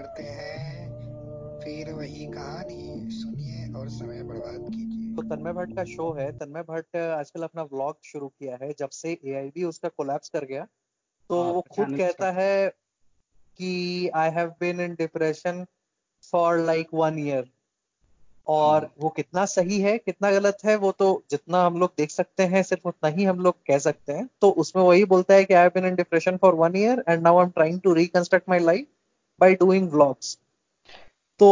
करते हैं। फिर वही कहानी सुनिए और समय बर्बाद कीजिए। तो तन्मय भट्ट का शो है। तन्मय भट्ट आजकल अपना व्लॉग शुरू किया है। जब से एआईबी उसका कोलैप्स कर गया तो हाँ, वो खुद कहता है कि I have been in depression for like one year और हाँ। वो कितना सही है कितना गलत है वो तो जितना हम लोग देख सकते हैं सिर्फ़ उतना ही हम लोग कह सकते हैं। तो उसमें वही बोलता है कि I have been in depression for one year and now I am trying to reconstruct my life by doing vlogs तो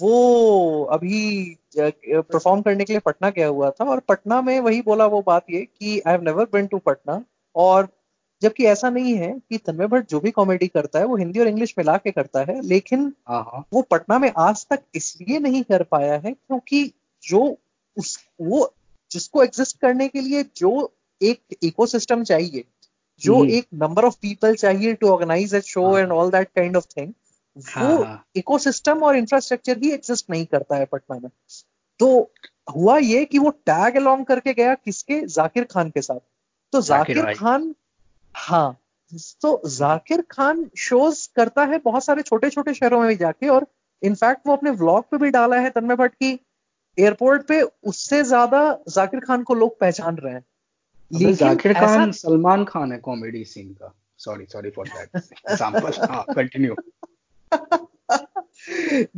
वो अभी परफॉर्म करने के लिए पटना गया हुआ था और पटना में वही बोला वो बात ये कि I have never been to Patna और जबकि ऐसा नहीं है कि तन्मय भट्ट जो भी कॉमेडी करता है वो हिंदी और इंग्लिश मिला के करता है लेकिन वो पटना में आज तक इसलिए नहीं कर पाया है क्योंकि जो उस वो जिसको एग्जिस्ट करने के लिए जो एक इकोसिस्टम चाहिए जो हम्म। एक नंबर ऑफ़ पीपल चाहिए टू ऑर्गेनाइज अ शो हाँ। And all that kind of thing हाँ, वो हाँ। इकोसिस्टम और इंफ्रास्ट्रक्चर ही एग्जिस्ट नहीं करता है पटना में तो हुआ ये कि वो टैग अलोंग करके गया किसके जाकिर खान के साथ तो जाकिर जाकिर खान हाँ तो जाकिर खान शोज़ करता है बहुत सारे छोटे छोटे शहरों में भी जाके और इनफैक्ट वो अपने व्लॉग पे भी डाला है तन्मय भट्ट की एयरपोर्ट पे उससे ज़्यादा जाकिर खान को लोग पहचान रहे हैं जाकिर खान सलमान खान है कॉमेडी सीन का। Sorry sorry for that example हाँ कंटिन्यू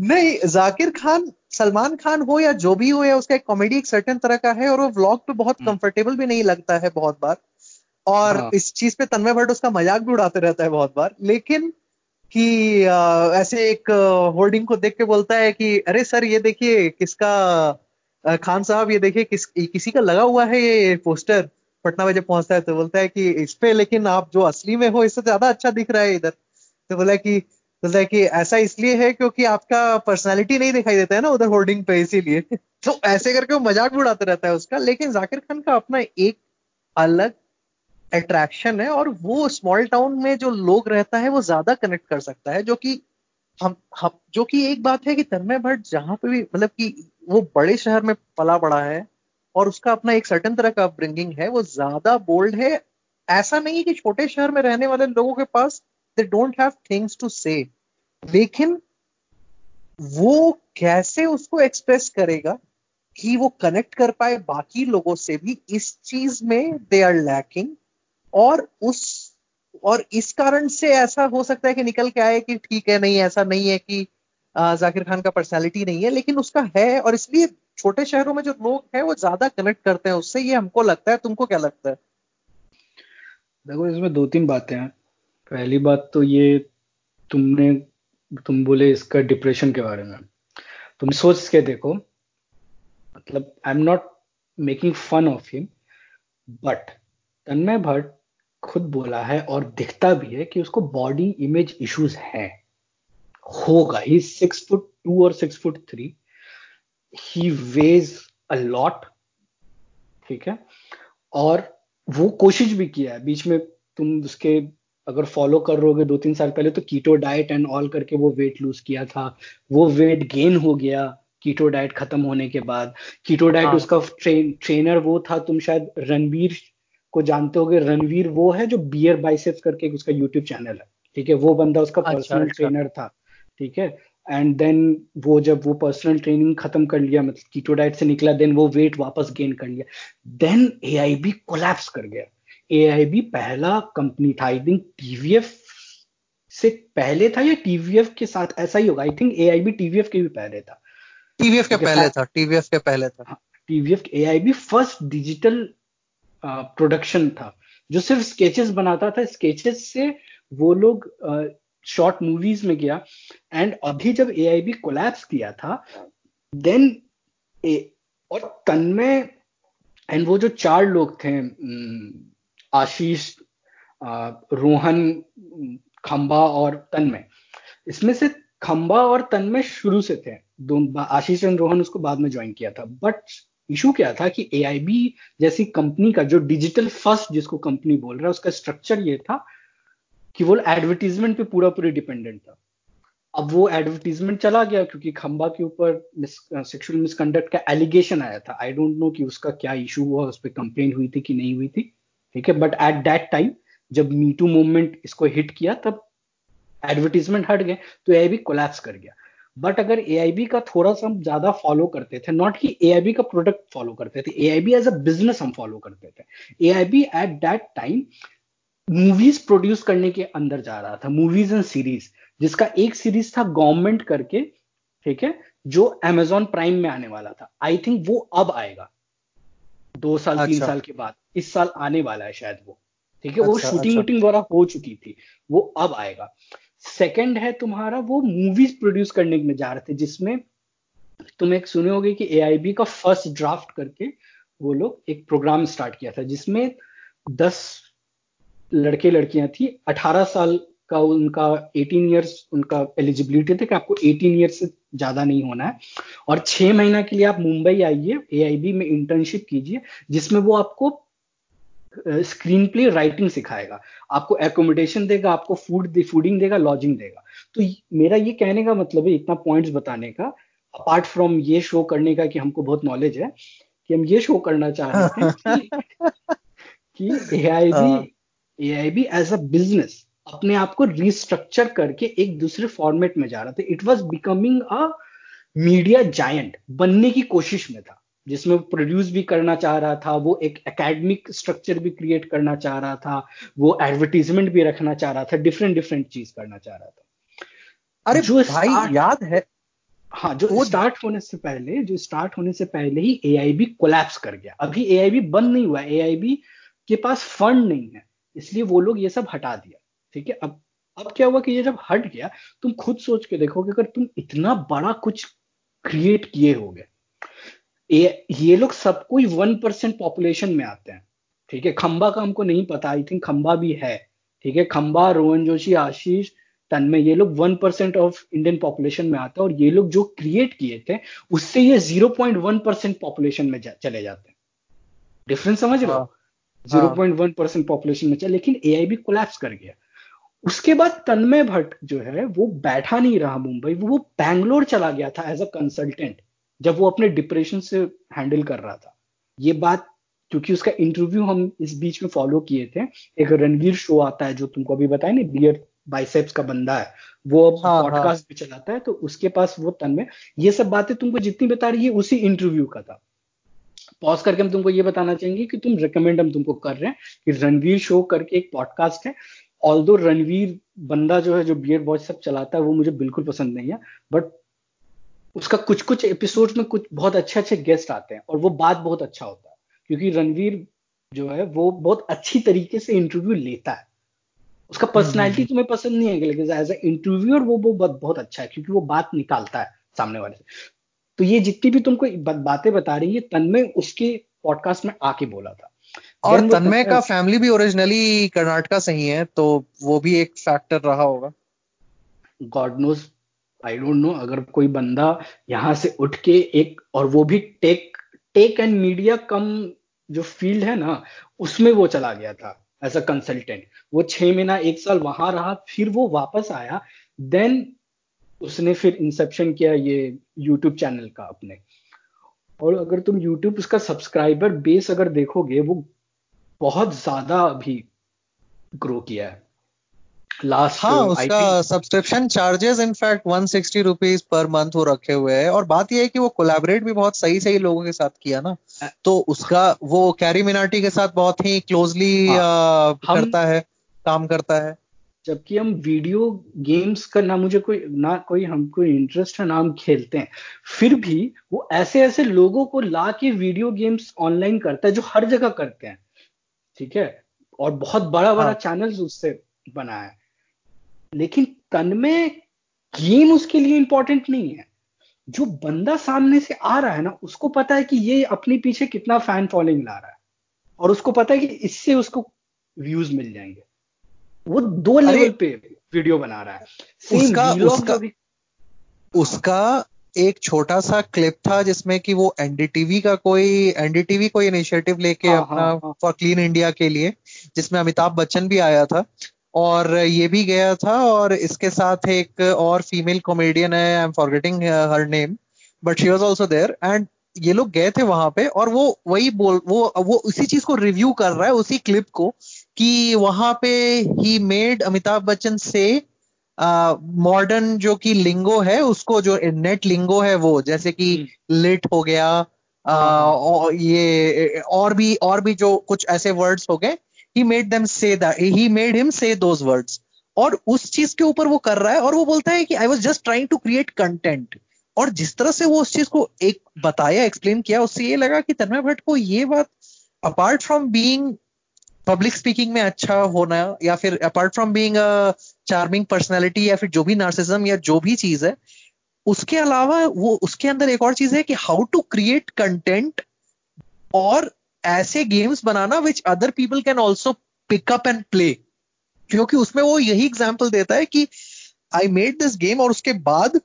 नहीं जाकिर खान सलमान खान हो या जो भी हो या उसका एक कॉमेडी एक सर्टेन तरह का है और वो व्लॉग पे बहुत हम्म। कंफर्टेबल भी नहीं लगता है बहुत बार। और हाँ। इस चीज़ पे तन्मय भट्ट उसका मज़ाक भी उड़ाते रहता है बहुत बार। लेकिन कि ऐसे एक होर्डिंग को देख के बोलता है कि अरे सर ये देखिए किसका खान साहब ये देखिए किस किसी का लगा हुआ है ये पोस्टर पटना में जब पहुँचता है तो बोलता है कि इस पे लेकिन आप जो असली में हो, इससे ज़्यादा अच्छा दिख रहा है इधर। तो बोला कि, बोलता है कि ऐसा इसलिए है क्योंकि आपका पर्सनालिटी नहीं दिखाई देता है ना उधर होर्डिंग पे, इसीलिए। तो ऐसे करके वो मज़ाक उड़ाते रहता है उसका। लेकिन जाकिर खान का अपना एक अलग अट्रैक्शन है और वो स्मॉल टाउन में जो लोग रहता है, वो ज़्यादा कनेक्ट कर सकता है, जो कि हम हम, जो कि एक बात है कि तन्मय भट्ट जहाँ पे भी मतलब कि वो बड़े शहर में पला बड़ा है और उसका अपना एक सर्टन तरह का अपब्रिंगिंग है, वो ज़्यादा बोल्ड है। ऐसा नहीं है कि छोटे शहर में रहने वाले लोगों के पास they don't have things to say लेकिन वो कैसे उसको एक्सप्रेस करेगा कि वो कनेक्ट कर पाए बाकी लोगों से भी, इस चीज़ में दे आर लैकिंग और उस, और इस कारण से ऐसा हो सकता है कि निकल के आए कि ठीक है, नहीं, ऐसा नहीं है कि जाकिर खान का पर्सनालिटी नहीं है, लेकिन उसका है और इसलिए छोटे शहरों में जो लोग हैं, वो ज़्यादा कनेक्ट करते हैं उससे। ये हमको लगता है, तुमको क्या लगता है? देखो, इसमें दो तीन बातें हैं। पहली बात तो ये, तुमने, तुम बोले इसका डिप्रेशन के बारे में। तुम सोच के देखो मतलब I am not making fun of him but Tanmay Bhat खुद बोला है और दिखता भी है कि उसको बॉडी इमेज इश्यूज़ हैं। होगा ही सिक्स फुट टू और six foot three he weighs a lot ठीक है? और वो कोशिश भी किया है। बीच में तुम उसके अगर फॉलो कर रहोगे दो तीन साल पहले तो कीटो डाइट एंड ऑल करके वो वेट लूज किया था। वो वेट गेन हो गया कीटो डाइट खत्म होने के बाद। कीटो डाइट हाँ। उसका ट्रेन ट्रेनर वो था तुम शायद रणवीर को जानते होगे। रणवीर वो है जो बियर बाइसेप्स करके उसका यूट्यूब चैनल है। ठीक है? वो बंदा उसका अच्छा, पर्सनल अच्छा। ट्रेनर था। ठीक है? एंड देन वो जब वो पर्सनल ट्रेनिंग खत्म कर लिया मतलब कीटो डाइट से निकला देन वो वेट वापस गेन कर लिया। देन एआईबी कोलैप्स कर गया। एआईबी पहला कंपनी था आई थिंक टीवीएफ से पहले था या टीवीएफ के साथ? ऐसा ही होगा। आई थिंक एआईबी टीवीएफ के भी पहले था। टीवीएफ के पहले. था टीवीएफ के पहले था। TVF AIB first digital production था। जो सिर्फ़ स्केचेस बनाता था स्केचेस से वो लोग शॉर्ट मूवीज़ में गया एंड अभी जब ए आई बी कोलैप्स किया था देन और तन्मय एंड वो जो चार लोग थे आशीष रोहन, खंबा और तन्मय, इसमें से खंबा और तन्मय शुरू से थे। दोनों आशीष एंड रोहन उसको बाद में ज्वाइन किया था। बट इशू क्या था कि एआईबी जैसी कंपनी का, जो डिजिटल फ़र्स्ट जिसको कंपनी बोल रहा है, उसका स्ट्रक्चर ये था कि वो एडवर्टीजमेंट पे पूरा पूरी डिपेंडेंट था। अब वो एडवर्टीजमेंट चला गया क्योंकि खंबा के ऊपर सेक्सुअल मिसकंडक्ट का एलिगेशन आया था। आई डोंट नो कि उसका क्या इशू हुआ, उस पर कंप्लेन हुई थी कि नहीं हुई थी। ठीक है बट एट दैट टाइम जब मीटू मूवमेंट इसको हिट किया, तब एडवर्टीजमेंट हट गए तो ए कोलैप्स कर गया। बट अगर एआईबी का थोड़ा सा हम ज़्यादा फॉलो करते थे नॉट कि ए का प्रोडक्ट फॉलो करते थे एआईबी एज अ बिज़नेस हम फॉलो करते थे। AIB at that time movies produce करने के अंदर जा रहा था मूवीज़ एंड सीरीज़ जिसका एक सीरीज़ था गवर्नमेंट करके ठीक है जो अमेजोन प्राइम में आने वाला था आई थिंक वो अब आएगा दो साल अच्छा। तीन साल के बाद इस साल आने वाला है शायद वो ठीक है अच्छा, वो शूटिंग वूटिंग अच्छा। वगैरह हो चुकी थी वो अब आएगा सेकंड है तुम्हारा वो मूवीज़ प्रोड्यूस करने में जा रहे थे जिसमें तुम एक सुने होगे कि AIB का फ़र्स्ट ड्राफ्ट करके वो लोग एक प्रोग्राम स्टार्ट किया था जिसमें दस लड़के लड़कियाँ थी अठारह साल का उनका 18 इयर्स उनका एलिजिबिलिटी था कि आपको 18 इयर्स से ज़्यादा नहीं होना है। और छह महीना के लिए आप मुंबई आइए एआईबी में इंटर्नशिप कीजिए जिसमें वो आपको स्क्रीन प्ले राइटिंग सिखाएगा। आपको एकोमोडेशन देगा आपको फ़ूड फूडिंग देगा लॉजिंग देगा। तो मेरा ये कहने का मतलब है इतना पॉइंट्स बताने का अपार्ट फ्रॉम ये शो करने का कि हमको बहुत नॉलेज है कि हम ये शो करना चाह रहे थे कि A I B A I B as a business अपने आप को रिस्ट्रक्चर करके एक दूसरे फॉर्मेट में जा रहा था। It was becoming a media giant बनने की कोशिश में था। जिसमें प्रोड्यूस भी करना चाह रहा था वो एक एकेडमिक स्ट्रक्चर भी क्रिएट करना चाह रहा था वो एडवर्टीजमेंट भी रखना चाह रहा था डिफरेंट डिफरेंट चीज़ करना चाह रहा था। अरे जो भाई याद है? हाँ जो वो स्टार्ट होने से पहले जो स्टार्ट होने से पहले ही ए कोलैप्स कर गया। अभी ए बंद नहीं हुआ। AIB के पास फंड नहीं है। इसलिए वो लोग ये सब हटा दिया ठीक है? अब अब क्या हुआ कि ये जब हट गया तुम खुद सोच के देखो कि अगर तुम इतना बड़ा कुछ क्रिएट किए होगे ये, ये लोग सब कोई वन परसेंट पॉपुलेशन में आते हैं ठीक है? खंबा का हमको नहीं पता आई थिंक खंबा भी है ठीक है? खंबा रोहन जोशी आशीष तन्मय ये लोग one percent of Indian population में आते हैं और ये लोग जो क्रिएट किए थे उससे ये zero point one percent population में जा, चले जाते हैं। डिफरेंस समझ रहे हो। Zero point one percent population में चले लेकिन ए आई भी कोलैप्स कर गया। उसके बाद तन्मय भट्ट जो है वो बैठा नहीं रहा मुंबई वो बैंगलोर चला गया था एज अ कंसल्टेंट जब वो अपने डिप्रेशन से हैंडल कर रहा था। ये बात क्योंकि उसका इंटरव्यू हम इस बीच में फॉलो किए थे एक रणवीर शो आता है जो तुमको अभी बताया ना बियर बाइसेप्स का बंदा है वो अब हाँ, पॉडकास्ट हाँ. भी चलाता है तो उसके पास वो तन में ये सब बातें तुमको जितनी बता रही है उसी इंटरव्यू का था। पॉज करके हम तुमको ये बताना चाहेंगे कि तुम रिकमेंड हम तुमको कर रहे हैं कि रणवीर शो करके एक पॉडकास्ट है। ऑल दो रणवीर बंदा जो है जो बियर वॉच सब चलाता है वो मुझे बिल्कुल पसंद नहीं है बट उसका कुछ कुछ एपिसोड में कुछ बहुत अच्छे अच्छे गेस्ट आते हैं और वो बात बहुत अच्छा होता है। क्योंकि रणवीर जो है वो बहुत अच्छी तरीके से इंटरव्यू लेता है। उसका पर्सनैलिटी हम्म, हम्म। तुम्हें पसंद नहीं है लेकिन एज ए इंटरव्यूअर वो वो बहुत अच्छा है क्योंकि वो बात निकालता है सामने वाले से। तो ये जितनी भी तुमको बातें बता रही है तन्मय उसके पॉडकास्ट में आके बोला था। और तन्मय का फैमिली भी ओरिजिनली कर्नाटका से ही है तो वो भी एक फैक्टर रहा होगा। God knows I don't know अगर कोई बंदा यहाँ से उठ के एक और वो भी टेक टेक एंड मीडिया कम जो फ़ील्ड है ना उसमें वो चला गया था एज अ कंसल्टेंट वो छह महीना एक साल वहाँ रहा फिर वो वापस आया देन उसने फिर इंसेप्शन किया ये यूट्यूब चैनल का अपने। और अगर तुम यूट्यूब उसका सब्सक्राइबर बेस अगर देखोगे वो बहुत ज़्यादा अभी ग्रो किया है। लास्ट हाँ उसका subscription charges in fact one sixty rupees per month वो रखे हुए हैं। और बात यह है कि वो कोलैबोरेट भी बहुत सही सही लोगों के साथ किया ना। तो उसका वो कैरी मिनाटी के साथ बहुत ही क्लोजली हाँ, करता है काम करता है। जबकि हम वीडियो गेम्स का ना मुझे कोई ना कोई हमको इंटरेस्ट है ना हम खेलते हैं। फिर भी वो ऐसे ऐसे लोगों को ला के वीडियो गेम्स ऑनलाइन करता है जो हर जगह करते हैं। ठीक है? और बहुत बड़ा बड़ा हाँ. चैनल उससे बना है। लेकिन तन में गेम उसके लिए इंपॉर्टेंट नहीं है। जो बंदा सामने से आ रहा है ना उसको पता है कि ये अपने पीछे कितना फ़ैन फॉलोइंग ला रहा है। और उसको पता है कि इससे उसको व्यूज़ मिल जाएँगे। वो दो लेवल पे वीडियो बना रहा है। उसका उसका, भी, उसका एक छोटा सा क्लिप था जिसमें कि वो एनडीटीवी का कोई एनडीटीवी कोई इनिशिएटिव लेके हाँ, अपना फॉर क्लीन इंडिया के लिए जिसमें अमिताभ बच्चन भी आया था। और ये भी गया था और इसके साथ एक और फीमेल कॉमेडियन है I am forgetting her name but she was also there and ये लोग गए थे वहाँ पे और वो वही बोल वो वो उसी चीज़ को रिव्यू कर रहा है उसी क्लिप को। कि वहाँ पे ही मेड अमिताभ बच्चन से मॉडर्न जो कि लिंगो है उसको जो नेट लिंगो है वो जैसे कि लिट हो गया आ, और ये और भी और भी जो कुछ ऐसे वर्ड्स हो गए he made them say he made him say those words और उस चीज़ के ऊपर वो कर रहा है और वो बोलता है कि I was just trying to create content और जिस तरह से वो उस चीज़ को एक बताया एक्सप्लेन किया उससे ये लगा कि तन्मय भट्ट को ये बात apart from being public speaking में अच्छा होना या फिर apart from being a charming personality या फिर जो भी नार्सिज्म या जो भी चीज़ है, उसके अलावा वो, उसके अंदर एक और चीज़ है कि हाउ टू क्रिएट कंटेंट और ऐसे games banana which other people can also pick up and play क्योंकि उसमें वो यही एग्ज़ाम्पल देता है कि आई मेड दिस गेम और उसके बाद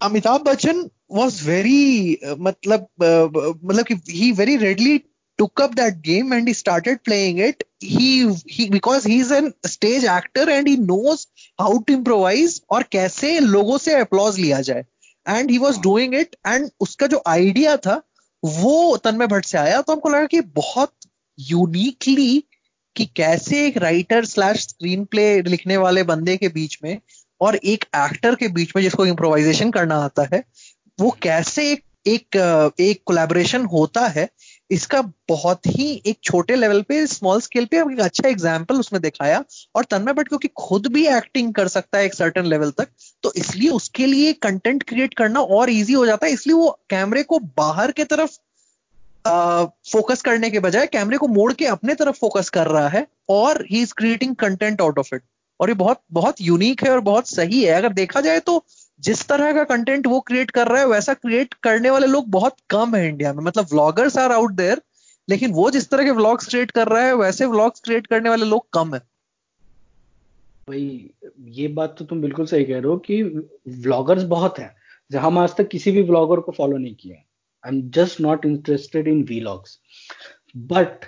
अमिताभ बच्चन वॉज़ वेरी मतलब मतलब कि he very readily took up that game and he started playing it. He he, because he's a stage actor and he knows how to improvise और कैसे लोगों से अप्लॉज लिया जाए। And he was doing it and उसका जो idea था, वो तन्मय भट्ट से आया। तो हमको लगा कि बहुत यूनिकली कि कैसे एक राइटर स्लैश स्क्रीन प्ले लिखने वाले बंदे के बीच में और एक एक्टर के बीच में जिसको इम्प्रोवाइजेशन करना आता है, वो कैसे एक एक एक कोलैबोरेशन होता है इसका बहुत ही एक छोटे लेवल पे स्मॉल स्केल पे एक अच्छा एग्ज़ाम्पल उसमें दिखाया। और तन्मय भट्ट क्योंकि खुद भी एक्टिंग कर सकता है एक सर्टन लेवल तक तो इसलिए उसके लिए कंटेंट क्रिएट करना और इजी हो जाता है। इसलिए वो कैमरे को बाहर के तरफ़ फोकस करने के बजाय कैमरे को मोड़ के अपने तरफ़ फोकस कर रहा है और he is creating content out of it और ये बहुत बहुत यूनिक है और बहुत सही है। अगर देखा जाए तो जिस तरह का कंटेंट वो क्रिएट कर रहा है वैसा क्रिएट करने वाले लोग बहुत कम है इंडिया में। मतलब व्लॉगर्स आर आउट देयर लेकिन वो जिस तरह के व्लॉग्स क्रिएट कर रहा है वैसे व्लॉग्स क्रिएट करने वाले लोग कम है। भाई ये बात तो तुम बिल्कुल सही कह रहे हो कि व्लॉगर्स बहुत हैं। हम आज तक किसी भी व्लॉगर को फॉलो नहीं किया I am just not interested in vlogs but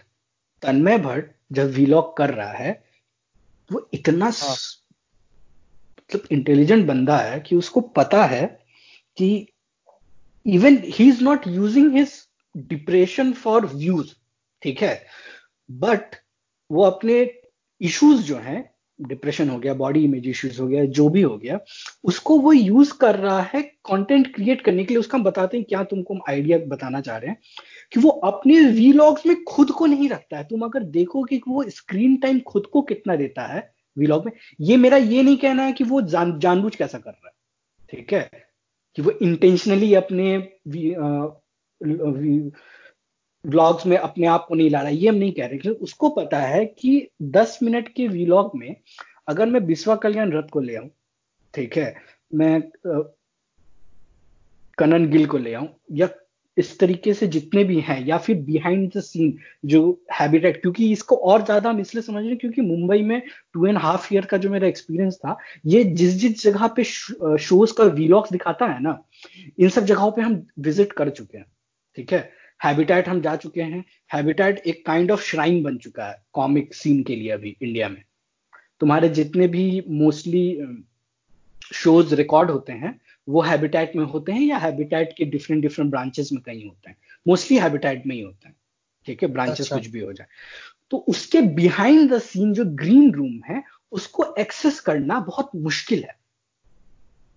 Tanmay Bhat जब वीलॉग कर रहा है वो इतना हाँ. मतलब इंटेलिजेंट बंदा है कि उसको पता है कि even he is not using his depression for views ठीक है? बट वो अपने इश्यूज़ जो हैं डिप्रेशन हो गया बॉडी इमेज इश्यूज़ हो गया, जो भी हो गया, उसको वो यूज़ कर रहा है कंटेंट क्रिएट करने के लिए। उसका हम बताते हैं क्या तुमको हम आइडिया बताना चाह रहे हैं कि वो अपने वीलॉग्स में खुद को नहीं रखता है। तुम अगर देखो कि वो स्क्रीन टाइम खुद को कितना देता है वीलॉग में। ये मेरा ये नहीं कहना है कि वो जान, जानबूझ कैसा कर रहा है। ठीक है? कि वो इंटेंशनली अपने व्लॉग्स में अपने आप को नहीं ला रहा ये हम नहीं कह रहे। उसको पता है कि 10 मिनट के व्लॉग में अगर मैं बिस्वा कल्याण रथ को ले आऊँ, ठीक है? मैं कनन गिल को ले आऊँ, या इस तरीके से जितने भी हैं, या फिर बिहाइंड द सीन जो हैबिटेट क्योंकि इसको और ज़्यादा हम इसलिए समझ रहे क्योंकि मुंबई में टू एंड हाफ़ ईयर का जो मेरा एक्सपीरियंस था, ये जिस जिस जगह पे शोज़ का वीलॉग्स दिखाता है ना, इन सब जगहों पे हम विज़िट कर चुके हैं, ठीक है? हैबिटेट हम जा चुके हैं। हैबिटेट एक काइंड ऑफ़ श्राइन बन चुका है कॉमिक सीन के लिए अभी इंडिया में। तुम्हारे जितने भी मोस्टली शोज़ रिकॉर्ड होते हैं वो हैबिटेट में होते हैं या हैबिटेट के डिफरेंट डिफरेंट ब्रांचेस में कहीं होते हैं मोस्टली हैबिटेट में ही होते हैं ठीक है ब्रांचेस अच्छा। कुछ भी हो जाए तो उसके बिहाइंड द सीन जो ग्रीन रूम है उसको एक्सेस करना बहुत मुश्किल है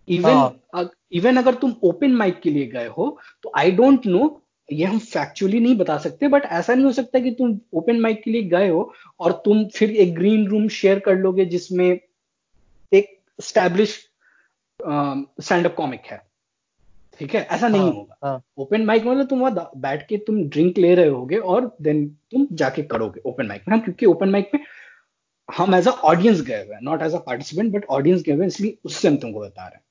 इवन इवन हाँ। अगर तुम ओपन माइक के लिए गए हो तो आई डोंट नो ये हम फैक्चुअली नहीं बता सकते बट ऐसा नहीं हो सकता कि तुम ओपन माइक के लिए गए हो और तुम फिर एक ग्रीन रूम शेयर कर लोगे जिसमें एक स्टैब्लिश स्टैंड अप कॉमिक है। ठीक है? ऐसा नहीं हाँ, होगा। ओपन माइक मतलब तुम वहाँ बैठ के तुम ड्रिंक ले रहे होगे और देन तुम जाके करोगे ओपन माइक में। हम क्योंकि ओपन माइक में हम एज अ ऑडियंस गए हुए हैं not as a participant but audience गए हुए हैं इसलिए उससे हम तुमको बता रहे हैं।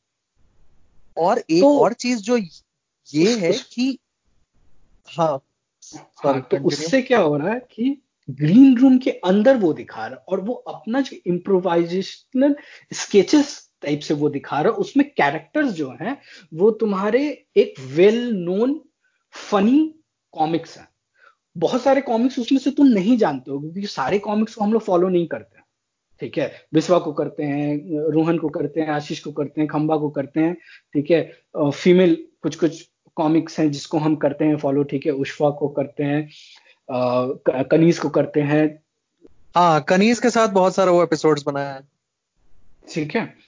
और एक तो, और चीज़ जो ये उस, है उस, कि हाँ हाँ तो उससे क्या हो रहा है कि ग्रीन रूम के अंदर वो दिखा रहा है और वो अपना जो इम्प्रोवाइजेशनल स्केचेस टाइप से वो दिखा रहा है। उसमें कैरेक्टर्स जो हैं वो तुम्हारे एक वेल नोन फनी कॉमिक्स हैं। बहुत सारे कॉमिक्स उसमें से तुम नहीं जानते हो क्योंकि सारे कॉमिक्स को हम लोग फॉलो नहीं करते। ठीक है? विश्वा को करते हैं रोहन को करते हैं आशीष को करते हैं खंबा को करते हैं। ठीक है? फीमेल कुछ कुछ कॉमिक्स हैं जिसको हम करते हैं फॉलो ठीक है? उष्फा को करते हैं कनीस को करते हैं। हाँ कनीस के साथ बहुत सारा वो एपिसोड्स बनाया है। ठीक है?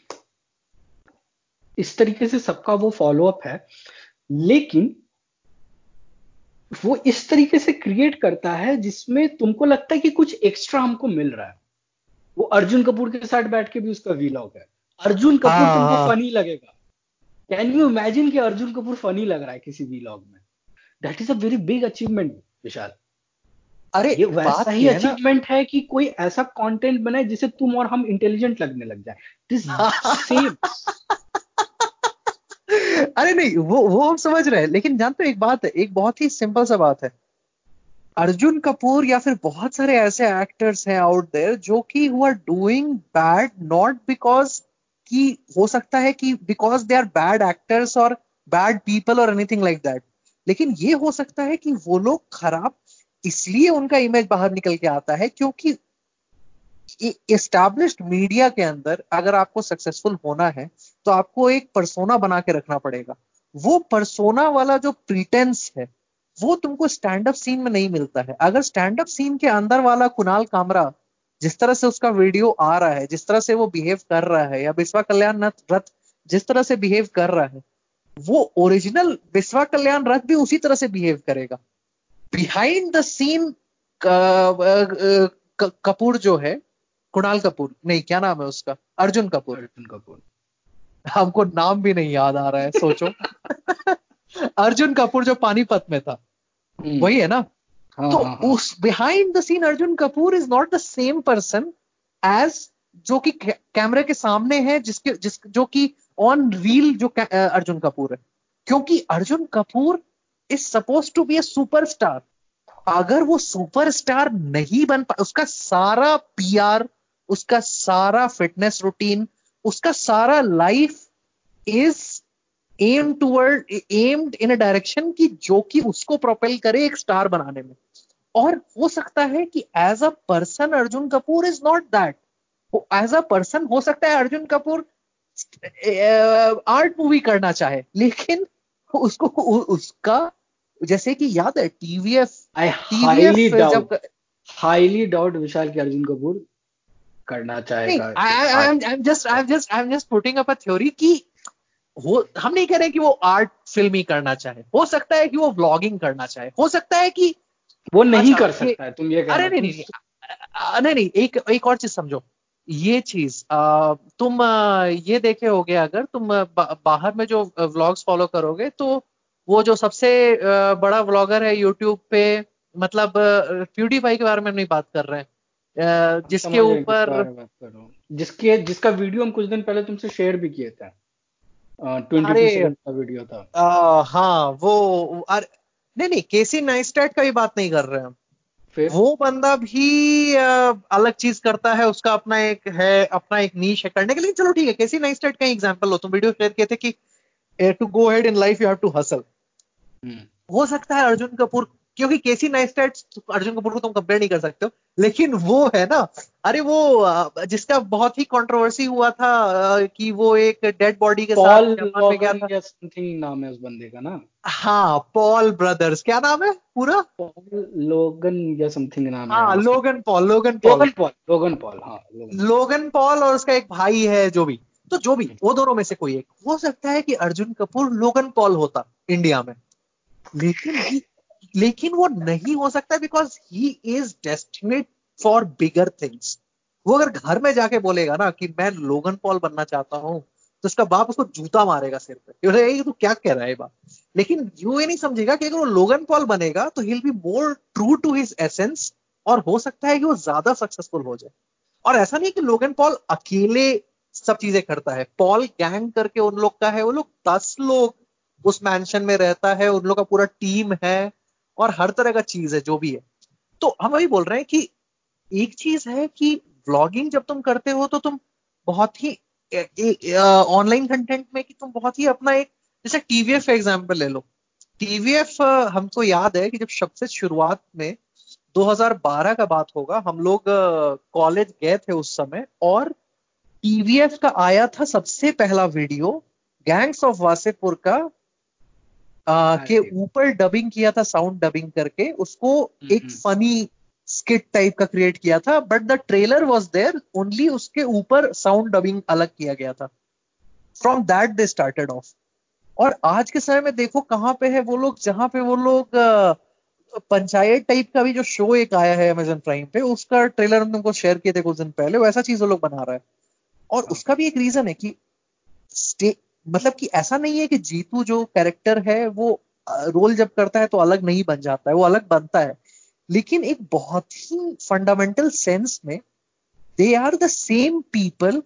इस तरीके से सबका वो फॉलो अप है लेकिन वो इस तरीके से क्रिएट करता है जिसमें तुमको लगता है कि कुछ एक्स्ट्रा हमको मिल रहा है। वो अर्जुन कपूर के साथ बैठ के भी उसका वीलॉग है। अर्जुन कपूर हाँ, तुमको हाँ। फनी लगेगा। कैन यू इमेजिन कि अर्जुन कपूर फनी लग रहा है किसी वीलॉग में? That is a very big achievement Vishal अरे ये वैसा ही है अचीवमेंट है कि कोई ऐसा कंटेंट बनाए जिसे तुम और हम इंटेलिजेंट लगने लग जाए। दिस सेम अरे नहीं, वो वो हम समझ रहे हैं, लेकिन जानते हो एक बात है, एक बहुत ही सिंपल सा बात है। अर्जुन कपूर या फिर बहुत सारे ऐसे एक्टर्स हैं आउट देयर जो कि who are doing bad not because कि हो सकता है कि because they are bad actors और बैड पीपल और एनीथिंग लाइक दैट लेकिन ये हो सकता है कि वो लोग खराब इसलिए उनका इमेज बाहर निकल के आता है क्योंकि एस्टैब्लिश्ड मीडिया के अंदर अगर आपको सक्सेसफुल होना है तो आपको एक परसोना बना के रखना पड़ेगा। वो परसोना वाला जो प्रीटेंस है, वो तुमको स्टैंड अप सीन में नहीं मिलता है। अगर स्टैंड अप सीन के अंदर वाला कुणाल कामरा, जिस तरह से उसका वीडियो आ रहा है, जिस तरह से वो बिहेव कर रहा है, या विश्वा कल्याण रथ जिस तरह से बिहेव कर रहा है, वो ओरिजिनल विश्वा कल्याण रथ भी उसी तरह से बिहेव करेगा। बिहाइंड द सीन कपूर जो है, कुणाल कपूर, नहीं, क्या नाम है उसका? अर्जुन कपूर। अर्जुन कपूर। हमको नाम भी नहीं याद आ रहा है सोचो। अर्जुन कपूर जो पानीपत में था हम्म, वही है ना? हाँ, तो हाँ, हाँ, उस behind the scene Arjun Kapoor is not the same person as जो कि कैमरे के सामने है जिसके जिस जो कि ऑन रील जो अर्जुन कपूर है। क्योंकि Arjun Kapoor is suppose to be a superstar अगर वो सुपरस्टार नहीं बन पा उसका सारा पीआर उसका सारा फिटनेस रूटीन उसका सारा life is aim toward aimed in a direction की जो कि उसको प्रोपेल करे एक स्टार बनाने में। और हो सकता है कि as a person Arjun Kapoor is not that as a person हो सकता है अर्जुन कपूर आर्ट मूवी करना चाहे लेकिन उसको उसका जैसे कि याद है टीवीएफ आई हाईली टीवीएफ जब डाउट हाईली डाउट विशाल के अर्जुन कपूर करना चाहेगा I am just I am just I am just putting up a theory कि हो हम नहीं कह रहे कि वो आर्ट फ़िल्म ही करना चाहे। हो सकता है कि वो व्लॉगिंग करना चाहे। हो सकता है कि वो नहीं अच्छा, कर सकता है तुम ये अरे नहीं नहीं नहीं नहीं एक एक और चीज़ समझो। ये चीज़ तुम ये देखे होगे अगर तुम बाहर में जो व्लॉग्स फॉलो करोगे तो वो जो सबसे बड़ा व्लॉगर है यूट्यूब पे मतलब प्यूडीफाई के बारे में हम नहीं बात कर रहे हैं। जिसके ऊपर जिसके जिसका वीडियो हम कुछ दिन पहले तुमसे शेयर भी किए थे। वीडियो था। आ, हाँ वो अरे नहीं नहीं केसी नाइस्टेट का भी बात नहीं कर रहे हम। वो बंदा भी आ, अलग चीज़ करता है उसका अपना एक है अपना एक नीच है करने के लिए। चलो ठीक है केसी नाइस्टेट का एग्जांपल लो। तुम वीडियो शेयर किए थे कि to go head in life you have to hustle हो सकता है अर्जुन कपूर क्योंकि केसी नाइस्टेट अर्जुन कपूर को तुम कंपेयर नहीं कर सकते हो। लेकिन वो है ना अरे वो जिसका बहुत ही कंट्रोवर्सी हुआ था कि वो एक डेड बॉडी के साथ जापान में गया था। समथिंग नाम है उस बंदे का ना? हाँ पॉल ब्रदर्स क्या नाम है पूरा? लोगन या समथिंग नाम है हाँ। Logan Paul Logan Paul Logan Paul Logan Paul हाँ लोगन पॉल और उसका एक भाई है जो भी। तो जो भी वो दोनों में से कोई एक। हो सकता है कि अर्जुन कपूर लोगन पॉल होता इंडिया में। लेकिन लेकिन वो नहीं हो सकता because he is destinate for bigger things वो अगर घर में जाके बोलेगा ना कि मैं लोगन पॉल बनना चाहता हूँ तो उसका बाप उसको जूता मारेगा सिर पे। "ये तू क्या कह रहा है बाप? लेकिन यू ये नहीं समझेगा कि अगर वो लोगन पॉल बनेगा तो he be more true to his essence और हो सकता है कि वो ज़्यादा सक्सेसफुल हो जाए। और ऐसा नहीं कि लोगन पॉल अकेले सब चीज़ें करता है। पॉल गैंग करके उन लोग का है, वो लोग दस लोग उस मैंशन में रहता है, उन लोग का पूरा टीम है और हर तरह का चीज़ है, जो भी है। तो हम वही बोल रहे हैं कि एक चीज़ है कि व्लॉगिंग जब तुम करते हो तो तुम बहुत ही ऑनलाइन कंटेंट में कि तुम बहुत ही अपना एक, जैसे टीवीएफ एग्ज़ाम्पल ले लो। टीवीएफ हमको याद है कि जब सबसे शुरुआत में 2012 का बात होगा, हम लोग कॉलेज गए थे उस समय, और टीवीएफ का आया था सबसे पहला वीडियो गैंग्स ऑफ़ वासेपुर का के ऊपर डबिंग किया था साउंड डबिंग करके उसको एक हम्म। फनी स्किट टाइप का क्रिएट किया था but the trailer was there only उसके ऊपर साउंड डबिंग अलग किया गया था from that they started off और आज के समय में देखो कहाँ पे है वो लोग जहाँ पे वो लोग पंचायत टाइप का भी जो शो एक आया है अमेजन प्राइम पे उसका ट्रेलर हम तुमको शेयर किए थे कुछ दिन पहले वैसा चीज़ वो लोग बना रहा है और हाँ। उसका भी एक रीजन है कि मतलब कि ऐसा नहीं है कि जीतू जो कैरेक्टर है वो रोल जब करता है तो अलग नहीं बन जाता है वो अलग बनता है। लेकिन एक बहुत ही फंडामेंटल सेंस में they are the same people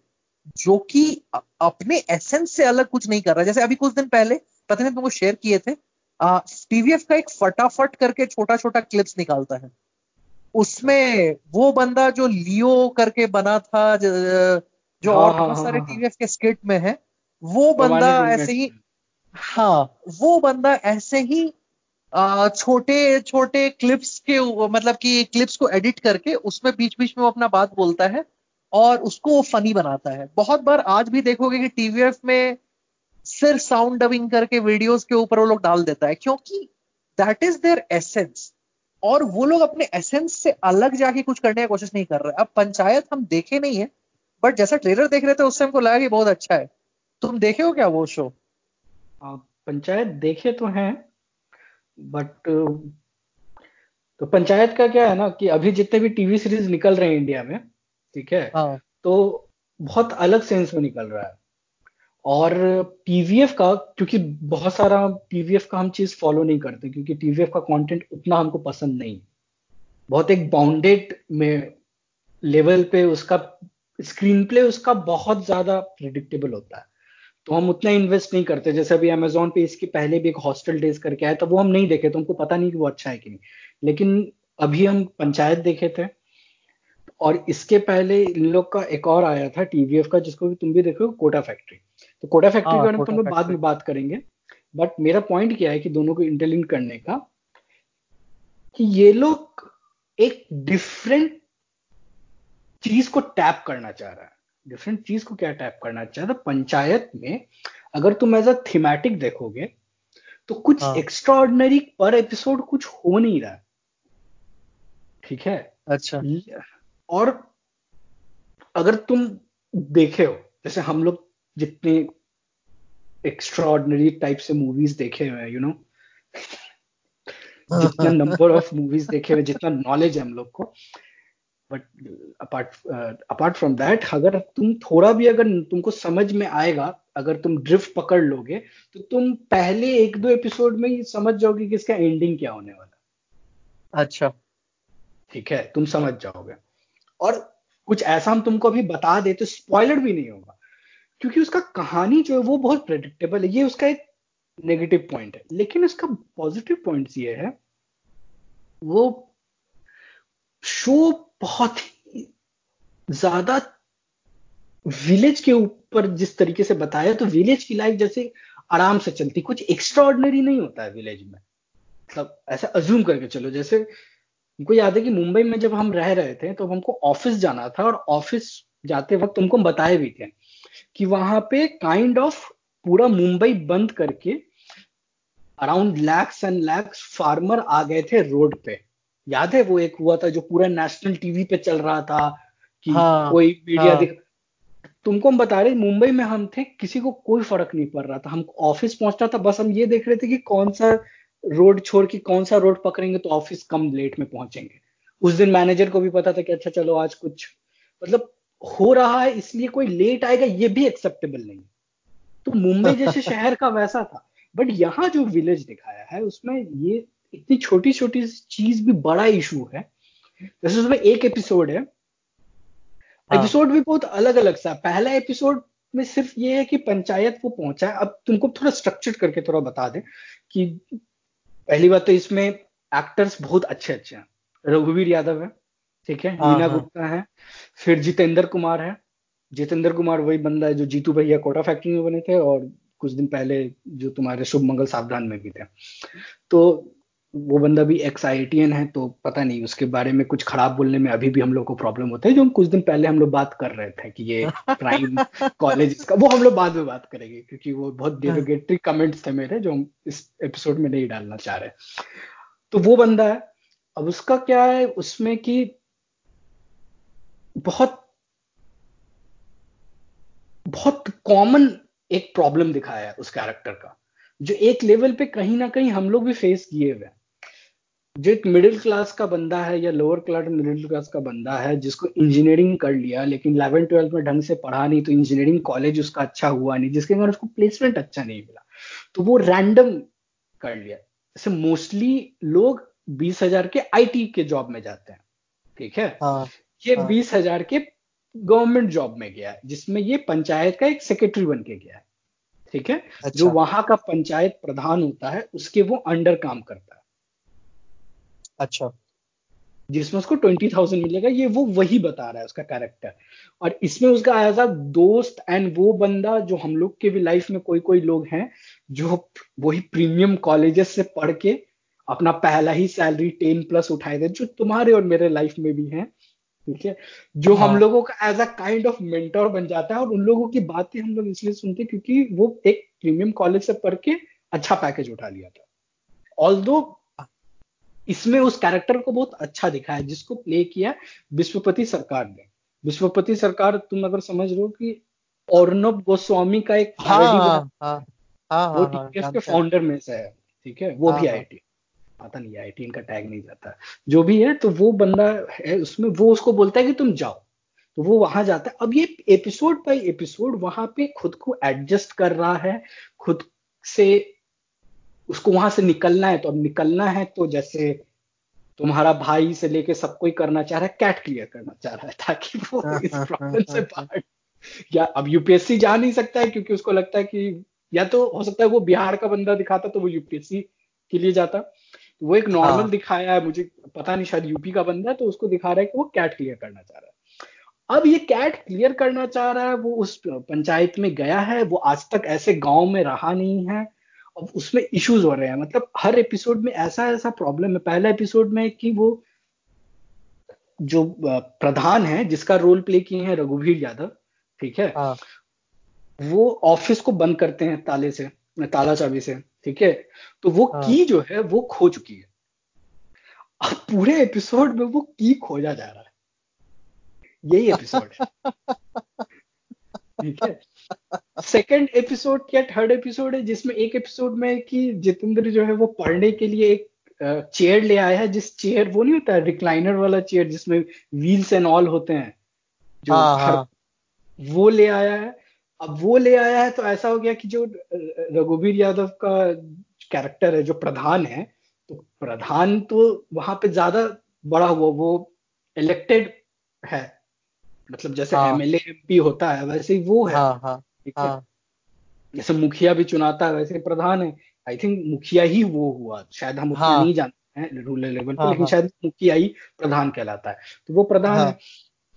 जो कि अपने एसेंस से अलग कुछ नहीं कर रहा जैसे अभी कुछ दिन पहले पता नहीं तुमको शेयर किए थे टीवीएफ का एक फटाफट करके छोटा छोटा क्लिप्स निकालता है। उसमें वो बंदा जो लियो करके बना था जो हाँ, और हाँ, बहुत हाँ, सारे टीवीएफ के स्किट में है वो बंदा ऐसे ही हाँ वो बंदा ऐसे ही छोटे छोटे क्लिप्स के मतलब कि क्लिप्स को एडिट करके उसमें बीच बीच में वो अपना बात बोलता है और उसको वो फनी बनाता है। बहुत बार आज भी देखोगे कि टीवीएफ में सिर्फ़ साउंड डबिंग करके वीडियोस के ऊपर वो लोग डाल देता है क्योंकि दैट इज़ देयर एसेंस और वो लोग अपने एसेंस से अलग जाके कुछ करने की कोशिश नहीं कर रहे। अब पंचायत हम देखे नहीं है बट जैसा ट्रेलर देख रहे थे उससे हमको लगा कि बहुत अच्छा है। तुम देखे हो क्या वो शो पंचायत देखे तो हैं बट तो पंचायत का क्या है ना कि अभी जितने भी टीवी सीरीज़ निकल रहे हैं इंडिया में ठीक है हाँ. तो बहुत अलग सेंस में निकल रहा है। और पीवीएफ का क्योंकि बहुत सारा पीवीएफ का हम चीज़ फॉलो नहीं करते क्योंकि टीवीएफ का कंटेंट उतना हमको पसंद नहीं। बहुत एक बाउंडेड में लेवल पे उसका स्क्रीन प्ले उसका बहुत ज़्यादा प्रिडिक्टेबल होता है। तो हम उतना इन्वेस्ट नहीं करते। जैसे अभी अमेजोन पे इसके पहले भी एक हॉस्टल डेज़ करके आया तो वो हम नहीं देखे तो हमको पता नहीं कि वो अच्छा है कि नहीं। लेकिन अभी हम पंचायत देखे थे और इसके पहले इन लोग का एक और आया था टीवीएफ का जिसको भी तुम भी देखो कोटा फैक्ट्री तो कोटा फैक्ट्री के बारे में हम लोग बाद में बात करेंगे। बट मेरा पॉइंट क्या है कि दोनों को इंटरलिंक करने का कि ये लोग एक डिफरेंट चीज़ को टैप करना चाह रहा है। डिफरेंट चीज़ को क्या टैप करना चाह रहा पंचायत में अगर तुम एज अ थीमेटिक देखोगे तो कुछ एक्स्ट्रा ऑर्डनरी पर एपिसोड कुछ हो नहीं रहा ठीक है? अच्छा। और अगर तुम देखे हो जैसे हम लोग जितने एक्स्ट्रा ऑर्डनरी टाइप से मूवीज़ देखे हुए हैं यू नो जितना नंबर ऑफ़ मूवीज़ देखे हुए जितना नॉलेज है हम लोग को but apart apart from that अगर तुम थोड़ा भी अगर तुमको समझ में आएगा अगर तुम ड्रिफ्ट पकड़ लोगे तो तुम पहले एक दो एपिसोड में ही समझ जाओगे कि इसका एंडिंग क्या होने वाला अच्छा। ठीक है? तुम समझ जाओगे। और कुछ ऐसा हम तुमको अभी बता दे तो स्पॉइलर भी नहीं होगा। क्योंकि उसका कहानी जो है वो बहुत प्रेडिक्टेबल है। ये उसका एक नेगेटिव पॉइंट है। लेकिन उसका पॉजिटिव पॉइंट ये है वो शो बहुत ही ज़्यादा विलेज के ऊपर जिस तरीके से बताया तो विलेज की लाइफ जैसे आराम से चलती, कुछ एक्स्ट्रा नहीं होता है विलेज में। मतलब ऐसा अज्यूम करके चलो, जैसे हमको याद है कि मुंबई में जब हम रह रहे थे तो हमको ऑफ़िस जाना था, और ऑफ़िस जाते वक्त तुमको बताए भी थे कि वहाँ पे काइंड ऑफ़ पूरा मुंबई बंद करके around lakhs and lakhs farmer आ गए थे रोड पे। याद है वो एक हुआ था जो पूरा नेशनल टीवी पे चल रहा था कि हाँ, कोई मीडिया हाँ. दिख तुमको हम बता रहे मुंबई में हम थे किसी को कोई फ़र्क नहीं पड़ रहा था। हम ऑफ़िस पहुँचना था बस हम ये देख रहे थे कि कौन सा रोड छोड़ के कौन सा रोड पकड़ेंगे तो ऑफ़िस कम लेट में पहुँचेंगे। उस दिन मैनेजर को भी पता था कि अच्छा चलो आज कुछ मतलब हो रहा है इसलिए कोई लेट आएगा ये भी एक्सेप्टेबल नहीं तो मुंबई जैसे शहर का वैसा था। बट यहाँ जो विलेज दिखाया है उसमें ये इतनी छोटी छोटी चीज़ भी बड़ा इशू है। जैसे उसमें एक एपिसोड है। एपिसोड हाँ। भी बहुत अलग अलग सा। पहला एपिसोड में सिर्फ़ ये है कि पंचायत को पहुँचा है। अब तुमको थोड़ा स्ट्रक्चर करके थोड़ा बता दे कि पहली बात तो इसमें एक्टर्स बहुत अच्छे अच्छे हैं। रघुवीर यादव है ठीक है? हाँ, मीना हाँ। गुप्ता है। फिर जितेंद्र कुमार है। जितेंद्र कुमार वही बंदा है जो जीतू भैया कोटा फैक्ट्री में बने थे और कुछ दिन पहले जो तुम्हारे शुभ मंगल सावधान में भी थे। तो वो बंदा भी एक्स आई है तो पता नहीं उसके बारे में कुछ खराब बोलने में अभी भी हम लोग को प्रॉब्लम होता है जो हम कुछ दिन पहले हम लोग बात कर रहे थे कि ये प्राइम कॉलेज का वो हम लोग बाद में बात करेंगे क्योंकि वो बहुत डेरोगेटरी कमेंट्स थे मेरे जो हम इस एपिसोड में नहीं डालना चाह रहे। तो वो बंदा है अब उसका क्या है उसमें कि बहुत बहुत कॉमन एक प्रॉब्लम दिखाया है उस कैरेक्टर का जो एक लेवल पे कहीं ना कहीं हम लोग भी फेस किए हुए हैं। जो एक मिडिल क्लास का बंदा है या लोअर क्लास मिडिल क्लास का बंदा है जिसको इंजीनियरिंग कर लिया लेकिन इलेवन ट्वेल्थ में ढंग से पढ़ा नहीं तो इंजीनियरिंग कॉलेज उसका अच्छा हुआ नहीं जिसके कारण उसको प्लेसमेंट अच्छा नहीं मिला तो वो रैंडम कर लिया। जैसे मोस्टली लोग बीस हज़ार के आईटी के जॉब में जाते हैं ठीक है? हाँ, ये हाँ। बीस हज़ार के गवर्नमेंट जॉब में गया है जिसमें ये पंचायत का एक सेक्रेटरी बन के गया है ठीक है? अच्छा। जो वहाँ का पंचायत प्रधान होता है उसके वो अंडर काम करता है। अच्छा जिसमें उसको ट्वेंटी थाउज़ेंड मिलेगा ये वो वही बता रहा है उसका कैरेक्टर और इसमें उसका एज अ दोस्त एंड वो बंदा जो हम लोग के भी लाइफ में कोई कोई लोग हैं जो वही प्रीमियम कॉलेजेस से पढ़ के अपना पहला ही सैलरी टेन प्लस उठाए थे जो तुम्हारे और मेरे लाइफ में भी है ठीक है जो हाँ. हम। लोगों का as a kind of mentor बन जाता है और उन लोगों की बातें हम लोग इसलिए सुनते हैं क्योंकि वो एक प्रीमियम कॉलेज से पढ़ के अच्छा पैकेज उठा लिया था ऑल इसमें उस कैरेक्टर को बहुत अच्छा दिखाया है जिसको प्ले किया विश्वपति सरकार ने। विश्वपति सरकार तुम अगर समझ रहे हो कि अर्नब गोस्वामी का एक हाँ हाँ हाँ हाँ वो हाँ हाँ के फाउंडर में से है ठीक है? वो हाँ, भी। आईटी पता नहीं आईटी इनका टैग नहीं जाता। जो भी है तो वो बंदा है उसमें वो उसको बोलता है कि तुम जाओ। तो वो वहाँ जाता है। अब ये एपिसोड बाय एपिसोड वहाँ पे खुद को एडजस्ट कर रहा है खुद से उसको वहाँ से निकलना है तो अब निकलना है तो जैसे तुम्हारा भाई से लेके सब कोई करना चाह रहा है कैट क्लियर करना चाह रहा है ताकि वो हाँ, इस हाँ, प्रॉब्लम से हाँ, बाहर या अब यूपीएससी जा नहीं सकता है क्योंकि उसको लगता है कि या तो हो सकता है वो बिहार का बंदा दिखाता तो वो यूपीएससी के लिए जाता। तो वो एक नॉर्मल हाँ। दिखाया है मुझे पता नहीं शायद यूपी का बंदा है तो उसको दिखा रहा है कि वो कैट क्लियर करना चाह रहा है। अब ये कैट क्लियर करना चाह रहा है वो उस पंचायत में गया है वो आज तक ऐसे गाँव में रहा नहीं है अब उसमें इश्यूज़ हो रहे हैं। मतलब हर एपिसोड में ऐसा ऐसा प्रॉब्लम है। पहला एपिसोड में कि वो जो प्रधान है जिसका रोल प्ले किए हैं रघुवीर यादव ठीक है? हाँ। वो ऑफ़िस को बंद करते हैं ताले से ताला चाबी से ठीक है? तो वो हाँ। की जो है वो खो चुकी है। अब पूरे एपिसोड में वो की खोजा जा रहा है। यही एपिसोड है। ठीक है? सेकंड एपिसोड या थर्ड एपिसोड है जिसमें एक एपिसोड में कि जितेंद्र जो है वो पढ़ने के लिए एक चेयर ले आया है जिस चेयर वो नहीं होता है रिक्लाइनर वाला चेयर जिसमें व्हील्स एंड ऑल होते हैं जो हाँ हाँ। वो ले आया है। अब वो ले आया है तो ऐसा हो गया कि जो रघुवीर यादव का कैरेक्टर है जो प्रधान है तो प्रधान तो वहाँ पे ज़्यादा बड़ा हुआ वो इलेक्टेड है। मतलब जैसे हाँ। एमएलए एमपी होता है वैसे ही वो है। हाँ हाँ है? हाँ। जैसे मुखिया भी चुनाता है वैसे प्रधान है। आई थिंक मुखिया ही वो हुआ। शायद हम उतना हाँ। नहीं जानते हैं रूरल लेवल पे हाँ, लेकिन हाँ। शायद मुखिया ही प्रधान कहलाता है। तो वो प्रधान हाँ। है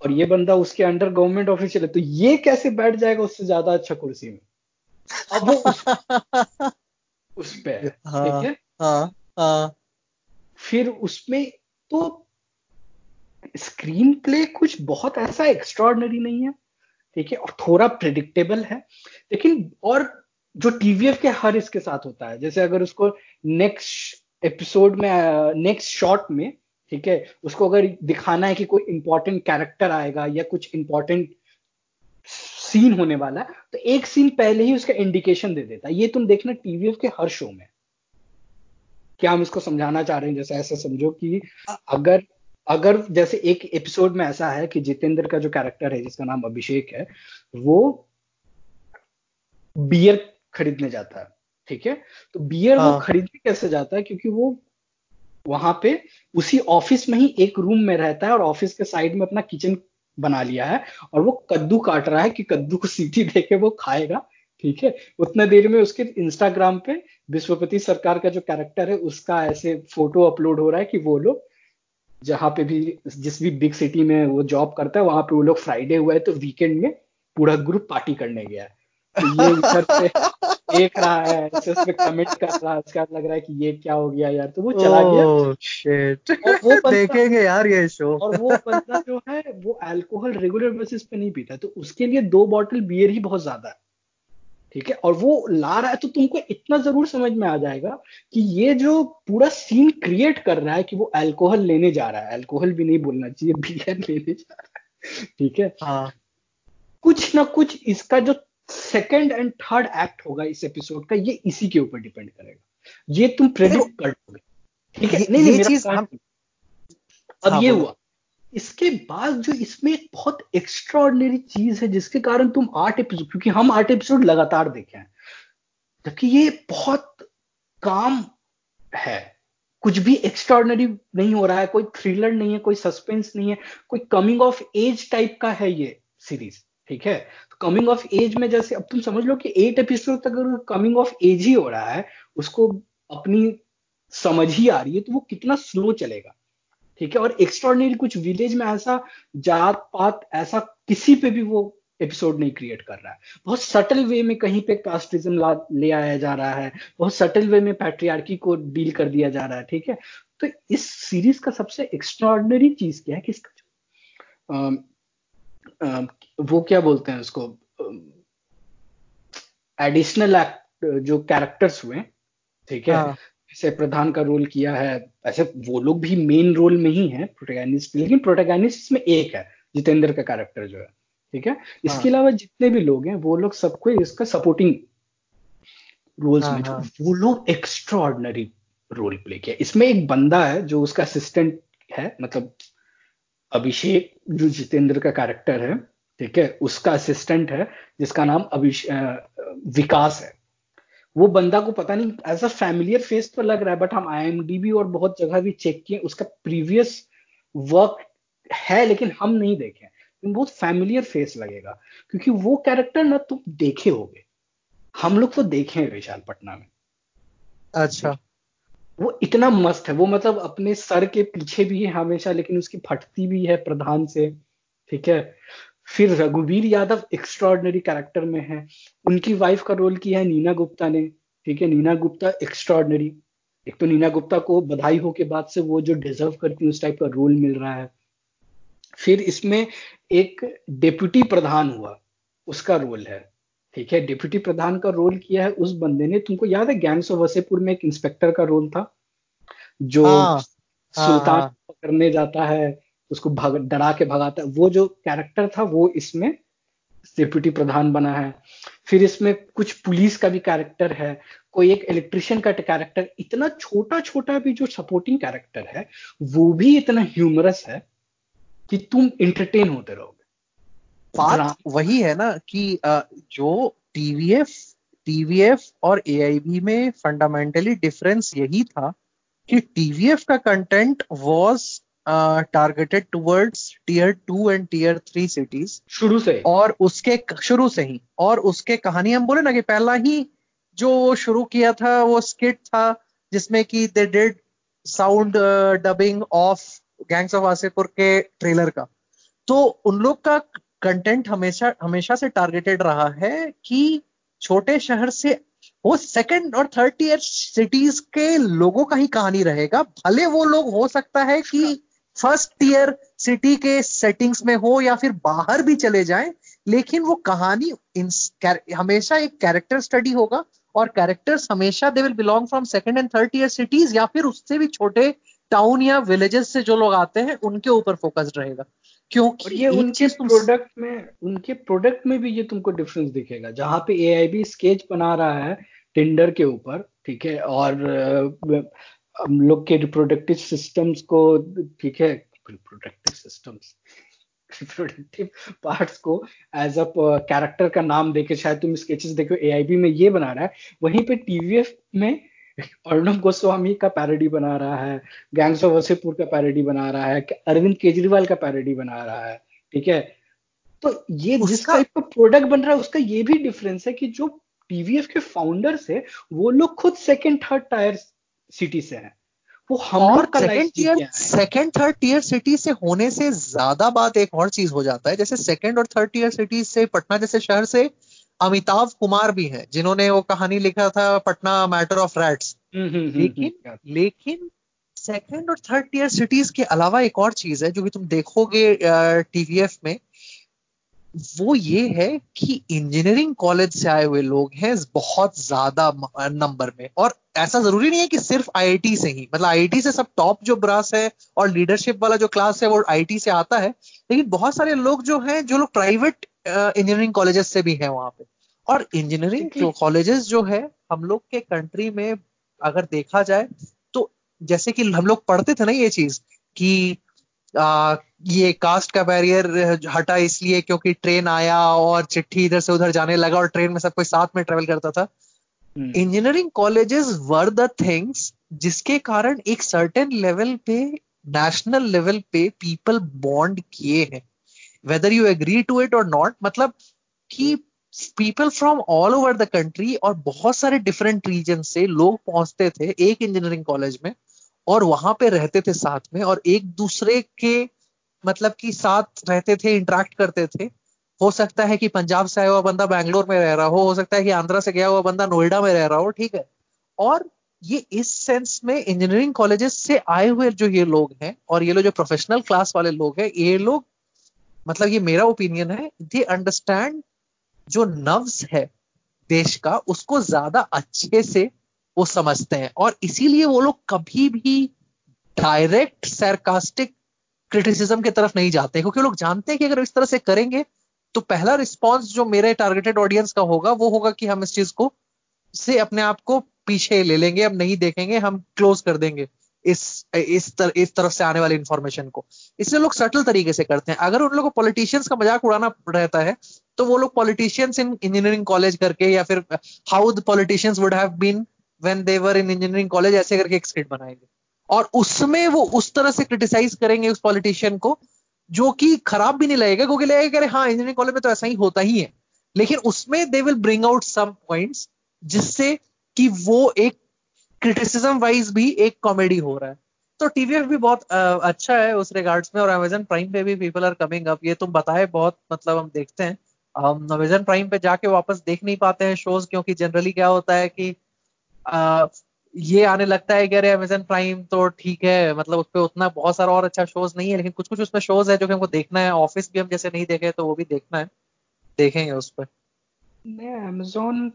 और ये बंदा उसके अंडर गवर्नमेंट ऑफिशियल है। तो ये कैसे बैठ जाएगा उससे ज़्यादा अच्छा कुर्सी में? अब वो उस, उस पे है हाँ ठीक है? हाँ हाँ। फिर उसमें तो स्क्रीन प्ले कुछ बहुत ऐसा एक्स्ट्रॉर्डनरी नहीं है, ठीक है? और थोड़ा प्रिडिक्टेबल है। लेकिन और जो टीवीएफ के हर इसके साथ होता है, जैसे अगर उसको नेक्स्ट एपिसोड में नेक्स्ट शॉट में, ठीक है? उसको अगर दिखाना है कि कोई इंपॉर्टेंट कैरेक्टर आएगा या कुछ इंपॉर्टेंट सीन होने वाला है तो एक सीन पहले ही उसका इंडिकेशन दे देता है। ये तुम देखना टीवीएफ के हर शो में। क्या हम इसको समझाना चाह रहे हैं? जैसे ऐसे समझो कि अगर अगर जैसे एक एपिसोड में ऐसा है कि जितेंद्र का जो कैरेक्टर है जिसका नाम अभिषेक है वो बियर खरीदने जाता है ठीक है? तो बियर वो हाँ। खरीदने कैसे जाता है? क्योंकि वो वहाँ पे उसी ऑफ़िस में ही एक रूम में रहता है और ऑफ़िस के साइड में अपना किचन बना लिया है और वो कद्दू काट रहा है कि कद्दू को सीटी देके वो खाएगा ठीक है? उतने देर में उसके इंस्टाग्राम पे विश्वपति सरकार का जो कैरेक्टर है उसका ऐसे फ़ोटो अपलोड हो रहा है कि वो लोग जहाँ पे भी जिस भी बिग सिटी में वो जॉब करता है वहाँ पे वो लोग फ्राइडे हुआ है तो वीकेंड में पूरा ग्रुप पार्टी करने गया है। तो ये इधर से देख रहा है ऐसे उस पे कमेंट कर रहा है उसके लग रहा है कि ये क्या हो गया यार तो वो चला oh, गया शिट वो देखेंगे यार ये शो और वो बंदा जो है वो अल्कोहल रेगुलर बेसिस पे नहीं पीता तो उसके लिए दो बॉटल बियर ही बहुत ज़्यादा है। ठीक है? और वो ला रहा है तो तुमको इतना ज़रूर समझ में आ जाएगा कि ये जो पूरा सीन क्रिएट कर रहा है कि वो अल्कोहल लेने जा रहा है। अल्कोहल भी नहीं बोलना चाहिए बियर लेने जा रहा है। ठीक है? हाँ। कुछ ना कुछ इसका जो सेकंड एंड थर्ड एक्ट होगा इस एपिसोड का ये इसी के ऊपर डिपेंड करेगा। ये तुम प्रेडिक्ट कर लोगे। ठीक है? नहीं नहीं चीज़ हम- अब हाँ, ये हुआ। इसके बाद जो इसमें एक बहुत एक्स्ट्रॉर्डनरी चीज़ है, जिसके कारण तुम आठ एपिसोड क्योंकि हम आठ एपिसोड लगातार देखे हैं। जबकि ये बहुत काम है। कुछ भी एक्स्ट्रॉर्डनरी नहीं हो रहा है, कोई थ्रिलर नहीं है, कोई सस्पेंस नहीं है, कोई कमिंग ऑफ़ एज टाइप का है ये सीरीज़ ठीक है? तो कमिंग ऑफ़ एज में जैसे, अब तुम समझ लो कि एट एपिसोड तक अगर कमिंग ऑफ़ एज ही हो रहा है, उसको अपनी समझ ही आ रही है तो वो कितना स्लो चलेगा। ठीक है? और एक्स्ट्रॉर्डनरी कुछ विलेज में ऐसा जात पात ऐसा किसी पे भी वो एपिसोड नहीं क्रिएट कर रहा है। बहुत सटल वे में कहीं पे कास्टिज्म ले आया जा रहा है। बहुत सटल वे में पैट्रियार्की को डील कर दिया जा रहा है ठीक है? तो इस सीरीज़ का सबसे एक्स्ट्रॉर्डनरी चीज़ क्या है कि इसका जो अम, अम, वो क्या बोलते हैं उसको? एडिशनल एक्ट जो कैरेक्टर्स हुए ठीक है। हाँ, जैसे प्रधान का रोल किया है। ऐसे वो लोग भी मेन रोल में ही है प्रोटेगनिस्ट लेकिन प्रोटेगनिस्ट में एक है जितेंद्र का कैरेक्टर जो है। ठीक है? इसके हाँ। अलावा जितने भी लोग हैं वो लोग सबको इसका सपोर्टिंग रोल्स हाँ, में जो हाँ। वो लोग एक्स्ट्रॉर्डनरी रोल प्ले किया। इसमें एक बंदा है जो उसका असिस्टेंट है मतलब अभिषेक जो जितेंद्र का कैरेक्टर है। ठीक है? उसका असिस्टेंट है जिसका नाम अभिष अ, विकास है। वो बंदा को पता नहीं एज अ फैमिलियर फेस तो लग रहा है बट हम आईएमडीबी और बहुत जगह भी चेक किए उसका प्रीवियस वर्क है लेकिन हम नहीं देखे लेकिन बहुत फैमिलियर फेस लगेगा क्योंकि वो कैरेक्टर ना तुम देखे होगे। हम लोग तो देखे हैं विशाल पटना में। अच्छा। वो इतना मस्त है वो मतलब अपने सर के पीछे भी है हमेशा लेकिन उसकी फटती भी है प्रधान से ठीक है? फिर रघुवीर यादव एक्स्ट्रॉर्डनरी कैरेक्टर में है। उनकी वाइफ का रोल किया है नीना गुप्ता ने ठीक है? नीना गुप्ता एक्स्ट्रॉर्डनरी एक तो नीना गुप्ता को बधाई हो के बाद से वो जो डिजर्व करती है उस टाइप का रोल मिल रहा है। फिर इसमें एक डेप्यूटी प्रधान हुआ उसका रोल है ठीक है? डिप्यूटी प्रधान का रोल किया है उस बंदे ने। तुमको याद है गैंग्स ऑफ़ वसेपुर में एक इंस्पेक्टर का रोल था जो हाँ, हाँ, सुल्तान हाँ। पकड़ने जाता है उसको भग डरा के भगाता है। वो जो कैरेक्टर था वो इसमें डिप्यूटी प्रधान बना है। फिर इसमें कुछ पुलिस का भी कैरेक्टर है। कोई एक इलेक्ट्रिशियन का कैरेक्टर इतना छोटा छोटा भी जो सपोर्टिंग कैरेक्टर है वो भी इतना ह्यूमरस है कि तुम इंटरटेन होते रहोगे। बात वही है ना कि जो टीवीएफ टीवीएफ और एआईबी में फंडामेंटली डिफरेंस यही था कि टीवीएफ का content was targeted towards tier two and tier three cities शुरू से। और उसके शुरू से ही। और उसके कहानी हम बोले ना कि पहला ही जो वो शुरू किया था वो स्किट था जिसमें कि they did sound dubbing of Gangs of Wasseypur के ट्रेलर का। तो उन लोग का कंटेंट हमेशा हमेशा से टारगेटेड रहा है कि छोटे शहर से वो सेकंड और थर्ड ईयर सिटीज़ के लोगों का ही कहानी रहेगा। भले वो लोग हो सकता है कि फ़र्स्ट ईयर सिटी के सेटिंग्स में हो या फिर बाहर भी चले जाएँ लेकिन वो कहानी हमेशा एक कैरेक्टर स्टडी होगा और कैरेक्टर्स हमेशा they will belong from second and third year cities या फिर उससे भी छोटे टाउन या विलेजेस से जो लोग आते हैं उनके ऊपर फोकस्ड रहेगा। और क्योंकि ये उनके प्रोडक्ट में उनके प्रोडक्ट में भी ये तुमको डिफरेंस दिखेगा। जहाँ पे एआईबी स्केच बना रहा है टिंडर के ऊपर ठीक है? और हम लोग के रिप्रोडक्टिव सिस्टम्स को ठीक है? रिप्रोडक्टिव सिस्टम्स रिप्रोडक्टिव पार्ट्स को एज अ कैरेक्टर का नाम देके शायद तुम स्केचेस देखो एआईबी में ये बना रहा है। वहीं पे टीवीएफ में अर्णव गोस्वामी का पैरोडी बना रहा है गैंग्स ऑफ़ वसीपुर का पैरोडी बना रहा है अरविंद केजरीवाल का पैरोडी बना रहा है ठीक है? तो ये जिस टाइप का प्रोडक्ट बन रहा है उसका ये भी डिफरेंस है कि जो टीवीएफ के फाउंडर्स है वो लोग खुद सेकंड थर्ड टायर सिटी से है। वो हम और second tier second third tier city से होने से ज़्यादा बात एक और चीज़ हो जाता है। जैसे सेकंड और थर्ड टीयर सिटी से पटना जैसे शहर से अमिताभ कुमार भी हैं जिन्होंने वो कहानी लिखा था पटना मैटर ऑफ़ रैट्स लेकिन लेकिन सेकंड और थर्ड टीयर सिटीज़ के अलावा एक और चीज़ है जो कि तुम देखोगे टीवीएफ में वो ये है कि इंजीनियरिंग कॉलेज से आए हुए लोग हैं बहुत ज़्यादा नंबर में। और ऐसा ज़रूरी नहीं है कि सिर्फ़ आईआईटी से ही। मतलब आईआईटी से सब टॉप जो ब्रास है और लीडरशिप वाला जो क्लास है वो आईआईटी से आता है। लेकिन बहुत सारे लोग जो हैं जो लोग प्राइवेट इंजीनियरिंग कॉलेजेस से भी हैं वहाँ पे। और इंजीनियरिंग जो कॉलेजेस जो है हम लोग के कंट्री में अगर देखा जाए तो जैसे कि हम लोग पढ़ते थे ना ये चीज़ कि आ, ये कास्ट का बैरियर हटा इसलिए क्योंकि ट्रेन आया और चिट्ठी इधर से उधर जाने लगा और ट्रेन में सब कोई साथ में ट्रेवल करता था। Engineering colleges were the things जिसके कारण एक सर्टेन लेवल पे नेशनल लेवल पे पीपल बॉन्ड किए हैं। Whether you agree to it और नॉट मतलब कि people from all over the country और बहुत सारे डिफरेंट रीजन से लोग पहुँचते थे एक इंजीनियरिंग कॉलेज में। और वहाँ पे रहते थे साथ में और एक दूसरे के मतलब कि साथ रहते थे इंटरेक्ट करते थे। हो सकता है कि पंजाब से आया हुआ बंदा बैंगलोर में रह रहा हो हो सकता है कि आंध्रा से गया हुआ बंदा नोएडा में रह रहा हो, ठीक है। और ये इस सेंस में इंजीनियरिंग कॉलेजेस से आए हुए जो ये लोग हैं और ये लोग जो प्रोफेशनल क्लास वाले लोग हैं, ये लोग मतलब ये मेरा ओपिनियन है दे अंडरस्टैंड जो नव्स है देश का, उसको ज़्यादा अच्छे से वो समझते हैं। और इसीलिए वो लोग कभी भी डायरेक्ट सरकास्टिक क्रिटिसिज्म की तरफ़ नहीं जाते क्योंकि लोग जानते हैं कि अगर इस तरह से करेंगे तो पहला रिस्पॉन्स जो मेरे टारगेटेड ऑडियंस का होगा वो होगा कि हम इस चीज़ को से अपने आप को पीछे ले लेंगे हम नहीं देखेंगे हम क्लोज कर देंगे इस इस तर, इस तरफ़ से आने वाली इंफॉर्मेशन को। इसलिए लोग सटल तरीके से करते हैं। अगर उन लोगों को पॉलिटिशियंस का मज़ाक उड़ाना रहता है तो वो लोग पॉलिटिशियंस इन इंजीनियरिंग कॉलेज करके या फिर how the politicians would have been when they were in engineering college ऐसे करके एक स्क्रिप्ट बनाएँगे। और उसमें वो उस तरह से क्रिटिसाइज करेंगे उस पॉलिटिशियन को जो कि खराब भी नहीं लगेगा क्योंकि लगेगा कि हाँ इंजीनियरिंग कॉलेज में तो ऐसा ही होता ही है। लेकिन उसमें they will bring out some points जिससे कि वो एक क्रिटिसिज्म वाइज भी एक कॉमेडी हो रहा है। तो टीवीएफ भी बहुत आ, अच्छा है उस रिगार्ड्स में और अमेजन प्राइम पे भी पीपल आर कमिंग अप ये तुम बताए बहुत मतलब हम देखते हैं। हम अमेजन प्राइम पे जाके वापस देख नहीं पाते हैं शोज़ क्योंकि जनरली क्या होता है कि ये आने लगता है कि अरे अमेजन प्राइम तो ठीक है मतलब उस पर उतना बहुत सारा और अच्छा शोज़ नहीं है, लेकिन कुछ कुछ उसमें शोज़ है जो कि हमको देखना है ऑफ़िस भी हम जैसे नहीं देखे तो वो भी देखना है, देखेंगे उस पर अमेजोन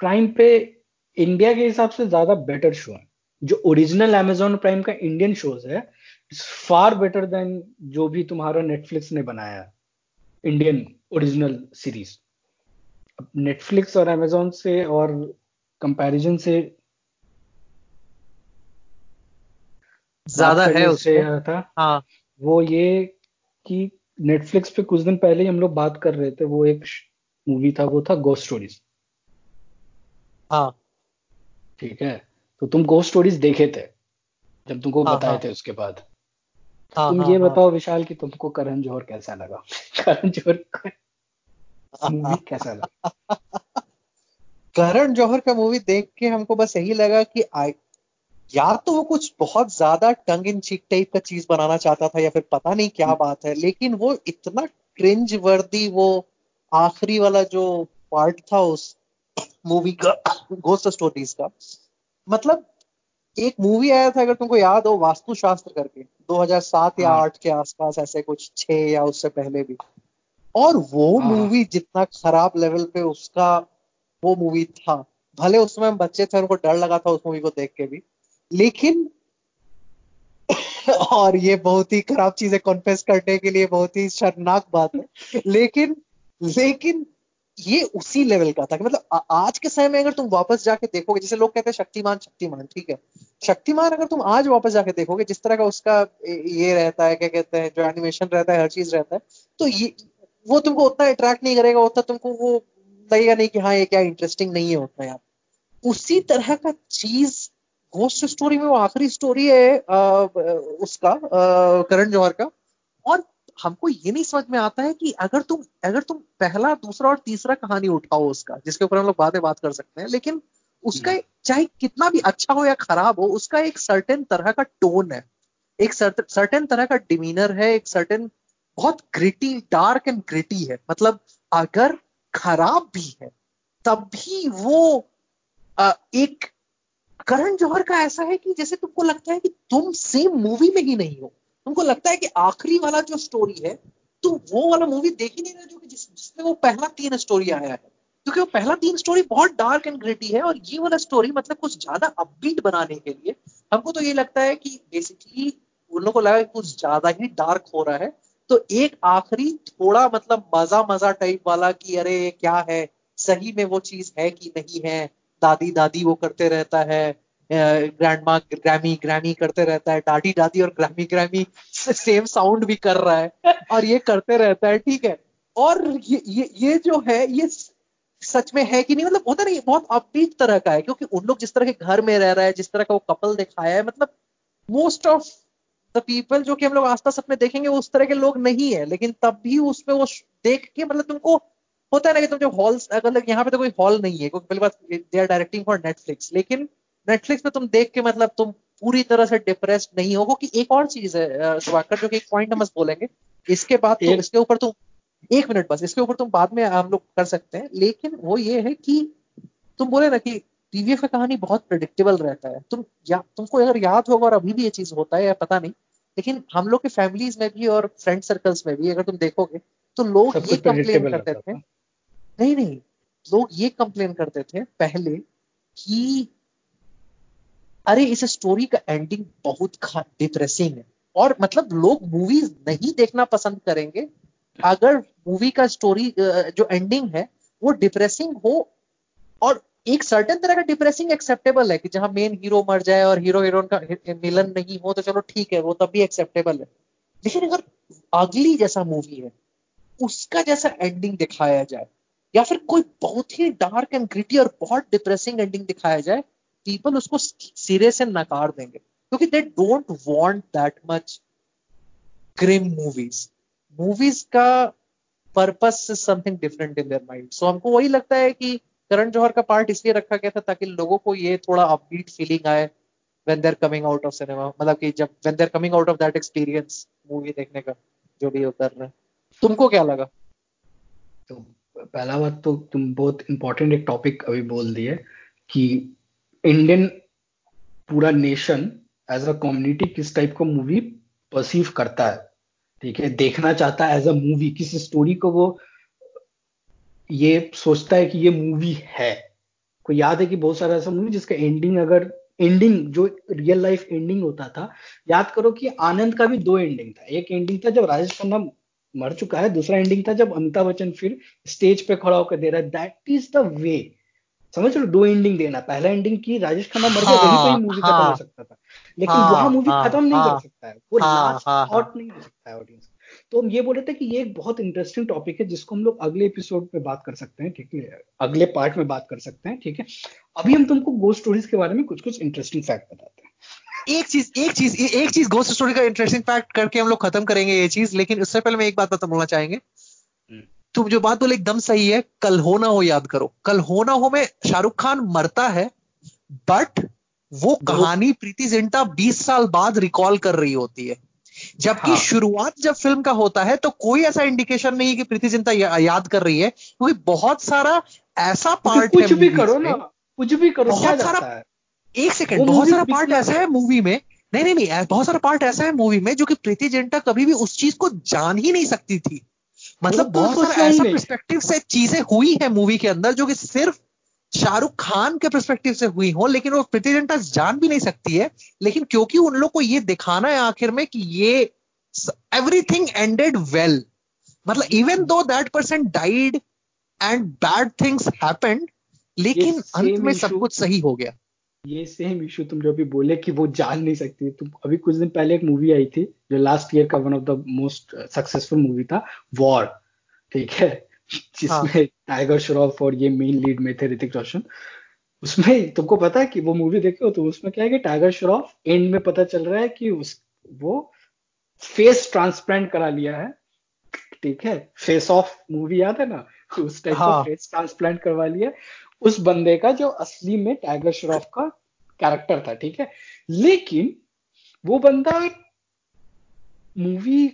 प्राइम पे इंडिया के हिसाब से ज़्यादा बेटर शो है। जो ओरिजिनल अमेजोन प्राइम का इंडियन शोज़ है फार बेटर देन जो भी तुम्हारा नेटफ्लिक्स ने बनाया इंडियन ओरिजिनल सीरीज़ नेटफ्लिक्स और अमेजोन से और कंपैरिजन से ज़्यादा है उससे था। हाँ। वो ये कि नेटफ्लिक्स पे कुछ दिन पहले ही हम लोग बात कर रहे थे वो एक मूवी था वो था गोस्ट स्टोरीज हाँ। ठीक है? तो तुम गोस्ट स्टोरीज देखे थे जब तुमको हाँ, बताए हाँ, थे उसके बाद। हाँ, तुम हाँ, ये हाँ, बताओ विशाल कि तुमको करण जौहर कैसा लगा? करण जौहर मूवी कैसा लगा? करण जौहर का मूवी देख के हमको बस यही लगा कि आई या तो वो कुछ बहुत ज़्यादा टंग इन चिक टाइप का चीज़ बनाना चाहता था या फिर पता नहीं क्या बात है लेकिन वो इतना क्रिंज वर्दी वो आखिरी वाला जो पार्ट था उस मूवी का घोस्ट स्टोरीज का मतलब एक मूवी आया था अगर तुमको याद हो वास्तुशास्त्र करके 2007 या हाँ। 8 के आसपास ऐसे कुछ छह या उससे पहले भी और वो मूवी हाँ। जितना खराब लेवल पे उसका वो मूवी था। भले उसमें हम बच्चे थे, उनको डर लगा था उस मूवी को देख के भी। लेकिन, और ये बहुत ही खराब चीज़ है कॉन्फेस करने के लिए बहुत ही शर्मनाक बात है। लेकिन लेकिन ये उसी लेवल का था कि मतलब आज के समय में अगर तुम वापस जाके देखोगे, जैसे लोग कहते हैं शक्तिमान शक्तिमान, ठीक है? शक्तिमान अगर तुम आज वापस जाके देखोगे, जिस तरह का उसका ये रहता है, क्या कहते हैं, जो एनिमेशन रहता है, हर चीज़ रहता है तो ये, वो तुमको उतना अट्रैक्ट नहीं करेगा, उतना तुमको वो लगेगा नहीं कि हाँ ये क्या इंटरेस्टिंग नहीं है उतना यार। उसी तरह का चीज़ घोस्ट स्टोरी में वो आखिरी स्टोरी है आ, उसका करण जौहर का। और हमको ये नहीं समझ में आता है कि अगर तुम अगर तुम पहला दूसरा और तीसरा कहानी उठाओ उसका जिसके ऊपर हम लोग बातें बात कर सकते हैं लेकिन उसका हम्म। चाहे कितना भी अच्छा हो या खराब हो उसका एक सर्टेन तरह का टोन है। एक सर्टेन तरह का डिमीनर है एक सर्टेन बहुत ग्रिटी डार्क एंड ग्रिटी है। मतलब अगर खराब भी है तब भी वो एक करण जौहर का ऐसा है कि जैसे तुमको लगता है कि तुम सेम मूवी में ही नहीं हो तुमको लगता है कि आखिरी वाला जो स्टोरी है तो वो वाला मूवी देख ही नहीं रहे जो कि जिस, जिसमें वो पहला तीन स्टोरी आया है। क्योंकि वो पहला तीन स्टोरी बहुत डार्क एंड ग्रेटी है और ये वाला स्टोरी मतलब कुछ ज़्यादा अपबीट बनाने के लिए हमको तो ये लगता है कि बेसिकली उन लोगों को लगा कि कुछ ज़्यादा ही डार्क हो रहा है। तो एक आखिरी थोड़ा मतलब मज़ा मज़ा टाइप वाला कि अरे, ये क्या है? सही में वो चीज़ है कि नहीं है? दादी दादी वो करते रहता है ग्रैंड माँ ग्रैमी ग्रैमी करते रहता है दादी दादी और ग्रैमी ग्रैमी सेम साउंड भी कर रहा है और ये करते रहता है, ठीक है? और ये ये ये जो है, ये सच में है कि नहीं? मतलब होता नहीं, बहुत अपबीट तरह का है, क्योंकि उन लोग जिस तरह के घर में रह रहा है, जिस तरह का वो कपल दिखाया है मतलब मोस्ट ऑफ़ द पीपल जो कि हम लोग आसपास अपने देखेंगे उस तरह के लोग नहीं है। लेकिन तब भी उसमें वो देख के मतलब तुमको होता है ना कि तुम जो हॉल्स अगर यहाँ पे तो कोई हॉल नहीं है क्योंकि पहली बात they are directing for Netflix लेकिन नेटफ्लिक्स में तुम देख के मतलब तुम पूरी तरह से डिप्रेस्ड नहीं हो कि एक और चीज़ है सुभाकर जो कि एक पॉइंट हम बस बोलेंगे। इसके बाद तो इसके ऊपर तुम एक मिनट बस इसके ऊपर तुम बाद में हम लोग कर सकते हैं। लेकिन वो ये है कि तुम बोले ना कि टीवीएफ का कहानी बहुत प्रिडिक्टेबल रहता है। तुम या तुमको अगर याद होगा और अभी भी ये चीज़ होता है या पता नहीं लेकिन हम लोग के फैमिलीज़ में भी और फ्रेंड सर्कल्स में भी अगर तुम देखोगे तो लोग ये कंप्लेन करते थे। नहीं नहीं लोग ये कंप्लेन करते थे पहले कि अरे इस स्टोरी का एंडिंग बहुत डिप्रेसिंग है। और मतलब लोग मूवीज़ नहीं देखना पसंद करेंगे अगर मूवी का स्टोरी जो एंडिंग है वो डिप्रेसिंग हो और एक सर्टेन तरह का डिप्रेसिंग एक्सेप्टेबल है कि जहाँ मेन हीरो मर जाए और हीरो हीरोइन का मिलन नहीं हो तो चलो ठीक है, वो तब भी एक्सेप्टेबल है। लेकिन अगर अगली जैसा मूवी है, उसका जैसा एंडिंग दिखाया जाए, या फिर कोई बहुत ही डार्क एंड ग्रिटी और बहुत डिप्रेसिंग एंडिंग दिखाया जाए पीपल उसको सिरे से नकार देंगे। क्योंकि they don't want that much grim movies movies का purpose something different in their mind so हमको वही लगता है कि करण जौहर का पार्ट इसलिए रखा गया था ताकि लोगों को ये थोड़ा अपबीट फीलिंग आए when they're coming out of cinema मतलब कि जब when they're coming out of that experience movie देखने का, जो भी कर रहे तुमको क्या लगा? तो पहला बात तो तुम बहुत इंपॉर्टेंट एक टॉपिक अभी बोल दिए कि इंडियन पूरा नेशन एज अ कम्युनिटी किस टाइप का मूवी परसीव करता है। ठीक है, देखना चाहता है एज अ मूवी किस स्टोरी को वो ये सोचता है कि ये मूवी है। को याद है कि बहुत सारा ऐसा मूवी जिसका एंडिंग अगर एंडिंग जो रियल लाइफ एंडिंग होता था याद करो कि आनंद का भी दो एंडिंग था। एक एंडिंग था जब राजेश खन्ना मर चुका है दूसरा एंडिंग था जब अमिताभ बच्चन फिर स्टेज पे खड़ा होकर दे रहा है। दैट इज़ द वे समझ लो दो एंडिंग देना। पहला एंडिंग की राजेश खन्ना मर गया वही कोई मूवी खत्म हो हाँ। सकता था। लेकिन हाँ, वहाँ मूवी हाँ, खत्म नहीं कर सकता है। वो लास्ट थॉट नहीं हो सकता है ऑडियंस तो हम ये बोल रहे थे कि ये एक बहुत इंटरेस्टिंग टॉपिक है जिसको हम लोग अगले एपिसोड में बात कर सकते हैं ठीक है? अगले पार्ट में बात कर सकते हैं ठीक है? अभी हम तुमको गोस्ट स्टोरीज के बारे में कुछ कुछ इंटरेस्टिंग फैक्ट बताते हैं। एक चीज़ एक चीज़ एक चीज़ गोस्ट स्टोरी का इंटरेस्टिंग फैक्ट करके हम लोग खत्म करेंगे ये चीज़ लेकिन उससे पहले मैं एक बात बता बोलना चाहेंगे? हम्म। तुम जो बात बोले एकदम सही है कल हो ना हो याद करो। कल हो ना हो में शाहरुख खान मरता है बट वो कहानी प्रीति जिंटा 20 साल बाद रिकॉल कर रही होती है। जबकि हाँ। शुरुआत जब फ़िल्म का होता है तो कोई ऐसा इंडिकेशन नहीं है कि प्रीति जिंटा या, याद कर रही है क्योंकि बहुत सारा ऐसा पार्ट कुछ है भी करो ना कुछ भी करो बहुत सारा एक सेकेंड बहुत सारा पार्ट ऐसा है मूवी में नहीं नहीं नहीं बहुत सारा पार्ट ऐसा है मूवी में जो कि प्रीति जिंटा कभी भी उस चीज़ को जान ही नहीं सकती थी। मतलब तो बहुत सारा ऐसा परस्पेक्टिव से चीज़ें हुई है मूवी के अंदर जो कि सिर्फ़ शाहरुख खान के परस्पेक्टिव से हुई हो लेकिन वो प्रीति जिंटा जान भी नहीं सकती है। लेकिन क्योंकि उन लोग को ये दिखाना है आखिर में कि ये एवरीथिंग एंडेड वेल मतलब even though that person died and bad things happened लेकिन अंत में सब कुछ सही हो गया। ये सेम इशू तुम जो अभी बोले कि वो जान नहीं सकती। तुम अभी कुछ दिन पहले एक मूवी आई थी जो लास्ट ईयर का one of the most successful movie था वॉर ठीक है? जिसमें. टाइगर श्रॉफ और ये मेन लीड में थे ऋतिक रोशन उसमें तुमको पता है कि वो मूवी देखे हो तो उसमें क्या है कि टाइगर श्रॉफ एंड में पता चल रहा है कि उस वो फेस ट्रांसप्लांट करा लिया है। ठीक है? फेस ऑफ़ मूवी याद है ना? उस टाइप हाँ. का फेस ट्रांसप्लांट करवा लिया। उस बंदे का जो असली में टाइगर श्रॉफ का कैरेक्टर था ठीक है? लेकिन वो बंदा मूवी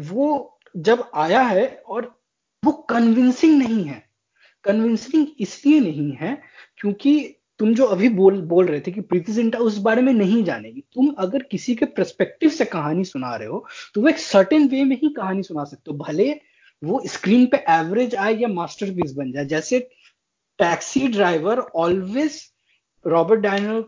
वो जब आया है और वो कन्विंसिंग नहीं है। कन्विंसिंग इसलिए नहीं है क्योंकि तुम जो अभी बोल बोल रहे थे कि प्रीति जिंटा उस बारे में नहीं जानेगी, तुम अगर किसी के प्रस्पेक्टिव से कहानी सुना रहे हो तो वो एक सर्टेन वे में ही कहानी सुना सकते हो। भले वो स्क्रीन पे एवरेज आए या मास्टरपीस बन जाए। जैसे taxi driver always Robert De Niro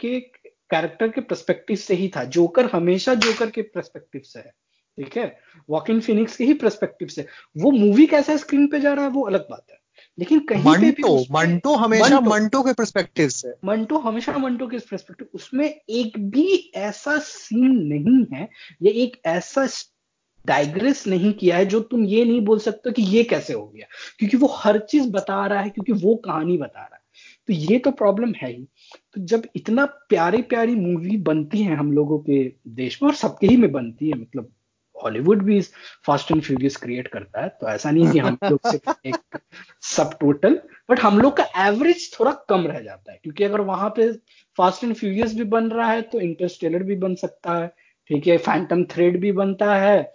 के कैरेक्टर के प्रस्पेक्टिव से ही था। जोकर हमेशा जोकर के प्रस्पेक्टिव से है। ठीक है? वॉक इन फिनिक्स के ही परस्पेक्टिव से। वो मूवी कैसा स्क्रीन पे जा रहा है वो अलग बात है। लेकिन कहीं मंटो, पे भी मंटो हमेशा मंटो, के परस्पेक्टिव से। मंटो हमेशा मंटो के परस्पेक्टिव उसमें एक भी ऐसा सीन नहीं है या एक ऐसा डाइग्रेस नहीं किया है जो तुम ये नहीं बोल सकते कि ये कैसे हो गया। क्योंकि वो हर चीज़ बता रहा है क्योंकि वो कहानी बता रहा है। तो ये तो प्रॉब्लम है ही। तो जब इतना प्यारी प्यारी मूवी बनती है हम लोगों के देश में और सबके ही में बनती है मतलब हॉलीवुड भी फास्ट एंड फ्यूरियस क्रिएट करता है तो ऐसा नहीं कि हम लोग सिर्फ़ एक सब टोटल बट हम लोग का एवरेज थोड़ा कम रह जाता है क्योंकि अगर वहाँ पे फास्ट एंड फ्यूरियस भी बन रहा है तो इंटरस्टेलर भी बन सकता है ठीक है फैंटम थ्रेड भी बनता है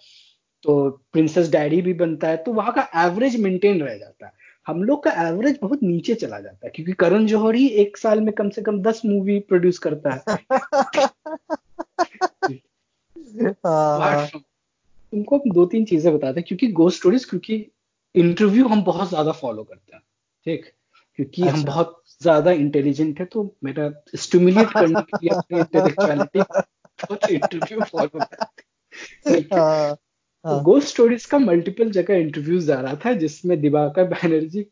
तो प्रिंसेस डैडी भी बनता है तो वहाँ का एवरेज मेंटेन रह जाता है। हम लोग का एवरेज बहुत नीचे चला जाता है क्योंकि करण जौहर ही एक साल में कम से कम दस मूवी प्रोड्यूस करता है। हाँ। तुमको हम दो तीन चीज़ें बताते हैं क्योंकि गो स्टोरीज क्योंकि इंटरव्यू हम बहुत ज़्यादा फॉलो करते हैं ठीक क्योंकि अच्छा। हम बहुत ज़्यादा इंटेलिजेंट है तो मेरा स्टिमुलेट करने के लिए अपनी इंटेलेक्चुअलिटी इंटरव्यू फॉलो करते हैं गोस्ट हाँ। स्टोरीज का मल्टीपल जगह इंटरव्यू जा रहा था जिसमें दिवाकर बैनर्जी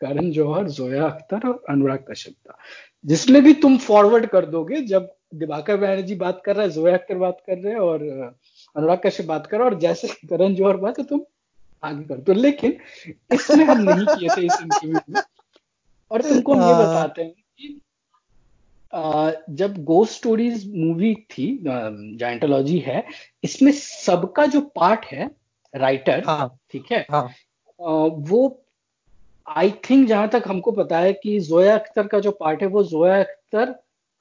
करण जौहर जोया अख्तर और अनुराग कश्यप था जिसमें भी तुम फॉरवर्ड कर दोगे जब दिवाकर बैनर्जी बात कर रहा है जोया अख्तर बात कर रहे हैं और अनुराग कश्यप बात करो और जैसे करण जौहर बात तो तुम आगे कर। दो लेकिन इसमें हम नहीं किए थे इस इंटरव्यू में। और तुमको हम ये हाँ। बताते हैं कि जब गोस्ट स्टोरीज मूवी थी जाइंटोलॉजी है इसमें सबका जो पार्ट है राइटर हाँ, ठीक है हाँ, वो आई थिंक जहाँ तक हमको पता है कि जोया अख्तर का जो पार्ट है वो जोया अख्तर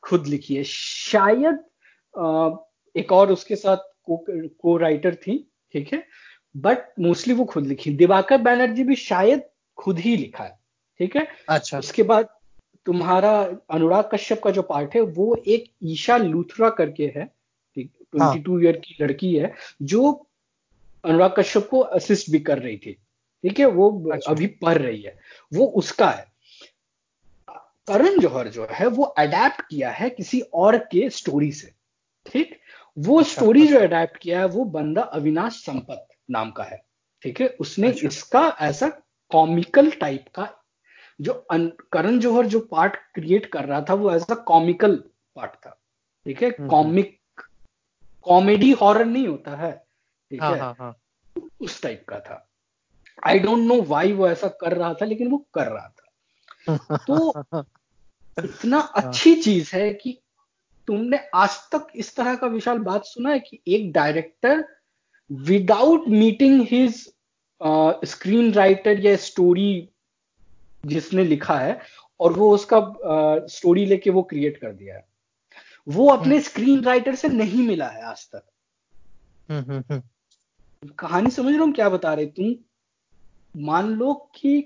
खुद लिखी है। शायद एक और उसके साथ को, को राइटर थी ठीक है? बट मोस्टली वो खुद लिखी। दिवाकर बैनर्जी भी शायद खुद ही लिखा है ठीक है? अच्छा। उसके बाद तुम्हारा अनुराग कश्यप का जो पार्ट है वो एक ईशा लूथरा करके है ट्वेंटी टू ईयर की लड़की है जो अनुराग कश्यप को असिस्ट भी कर रही थी ठीक है? वो अच्छा। अभी पढ़ रही है। वो उसका है। करण जौहर जो है वो अडेप्ट किया है किसी और के स्टोरी से ठीक? वो अच्छा, स्टोरी जो अडेप्ट किया है वो बंदा अविनाश संपत नाम का है ठीक है? उसने अच्छा। इसका ऐसा कॉमिकल टाइप का जो करण जौहर जो पार्ट क्रिएट कर रहा था वो ऐसा कॉमिकल पार्ट था ठीक है? कॉमिक कॉमेडी हॉरर नहीं होता है ठीक हाँ, है? हाँ, हाँ. उस टाइप का था। आई डोंट नो वाई वो ऐसा कर रहा था लेकिन वो कर रहा था। तो इतना। अच्छी चीज़ है कि तुमने आज तक इस तरह का विशाल बात सुना है कि एक director without meeting his screen writer या स्टोरी जिसने लिखा है और वो उसका स्टोरी uh, लेके वो क्रिएट कर दिया है। वो अपने स्क्रीन हम्म। राइटर से नहीं मिला है आज तक। हम्म, हम्म, कहानी समझ रहा हो क्या बता रहे? तुम मान लो कि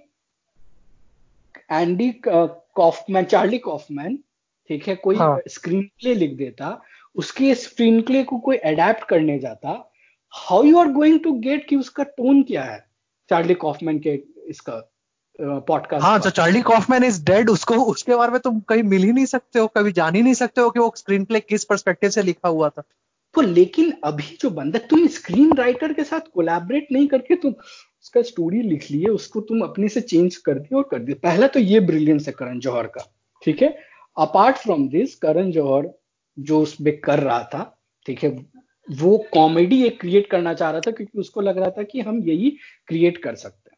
एंडी कॉफमैन चार्ली कॉफमैन ठीक है? कोई हाँ. स्क्रीन प्ले लिख देता उसके स्क्रीन प्ले को कोई अडेप्ट करने जाता how you are going to get कि उसका टोन क्या है? चार्ली कॉफमैन के इसका पॉडकास्ट हाँ जो चार्ली कॉफमैन इज़ डेड उसको उसके बारे में तुम कहीं मिल ही नहीं सकते हो कभी जान ही नहीं सकते हो कि वो स्क्रीन प्ले किस परस्पेक्टिव से लिखा हुआ था। तो लेकिन अभी जो बंदा तुम स्क्रीन राइटर के साथ कोलैबोरेट नहीं करके तुम उसका स्टोरी लिख लिए उसको तुम अपने से चेंज कर दिए और कर दिए। पहला तो ये ब्रिलियंस है करण जौहर का ठीक है? Apart from this Karan Johar जो उसमें कर रहा था ठीक है वो कॉमेडी एक क्रिएट करना चाह रहा था क्योंकि उसको लग रहा था कि हम यही क्रिएट कर सकते हैं।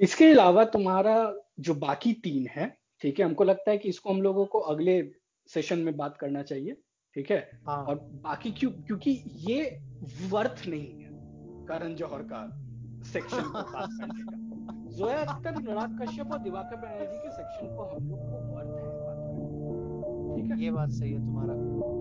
इसके अलावा तुम्हारा जो बाकी तीन है ठीक है हमको लगता है कि इसको हम लोगों को अगले सेशन में बात करना चाहिए ठीक है? हाँ. और बाकी क्यों क्योंकि ये वर्थ नहीं है करण जौहर का सेक्शन को बात करने का। जोया अख्तर अनुराग कश्यप और दिवाकर बनर्जी के सेक्शन को हम लोग को वर्थ ये बात सही है तुम्हारा।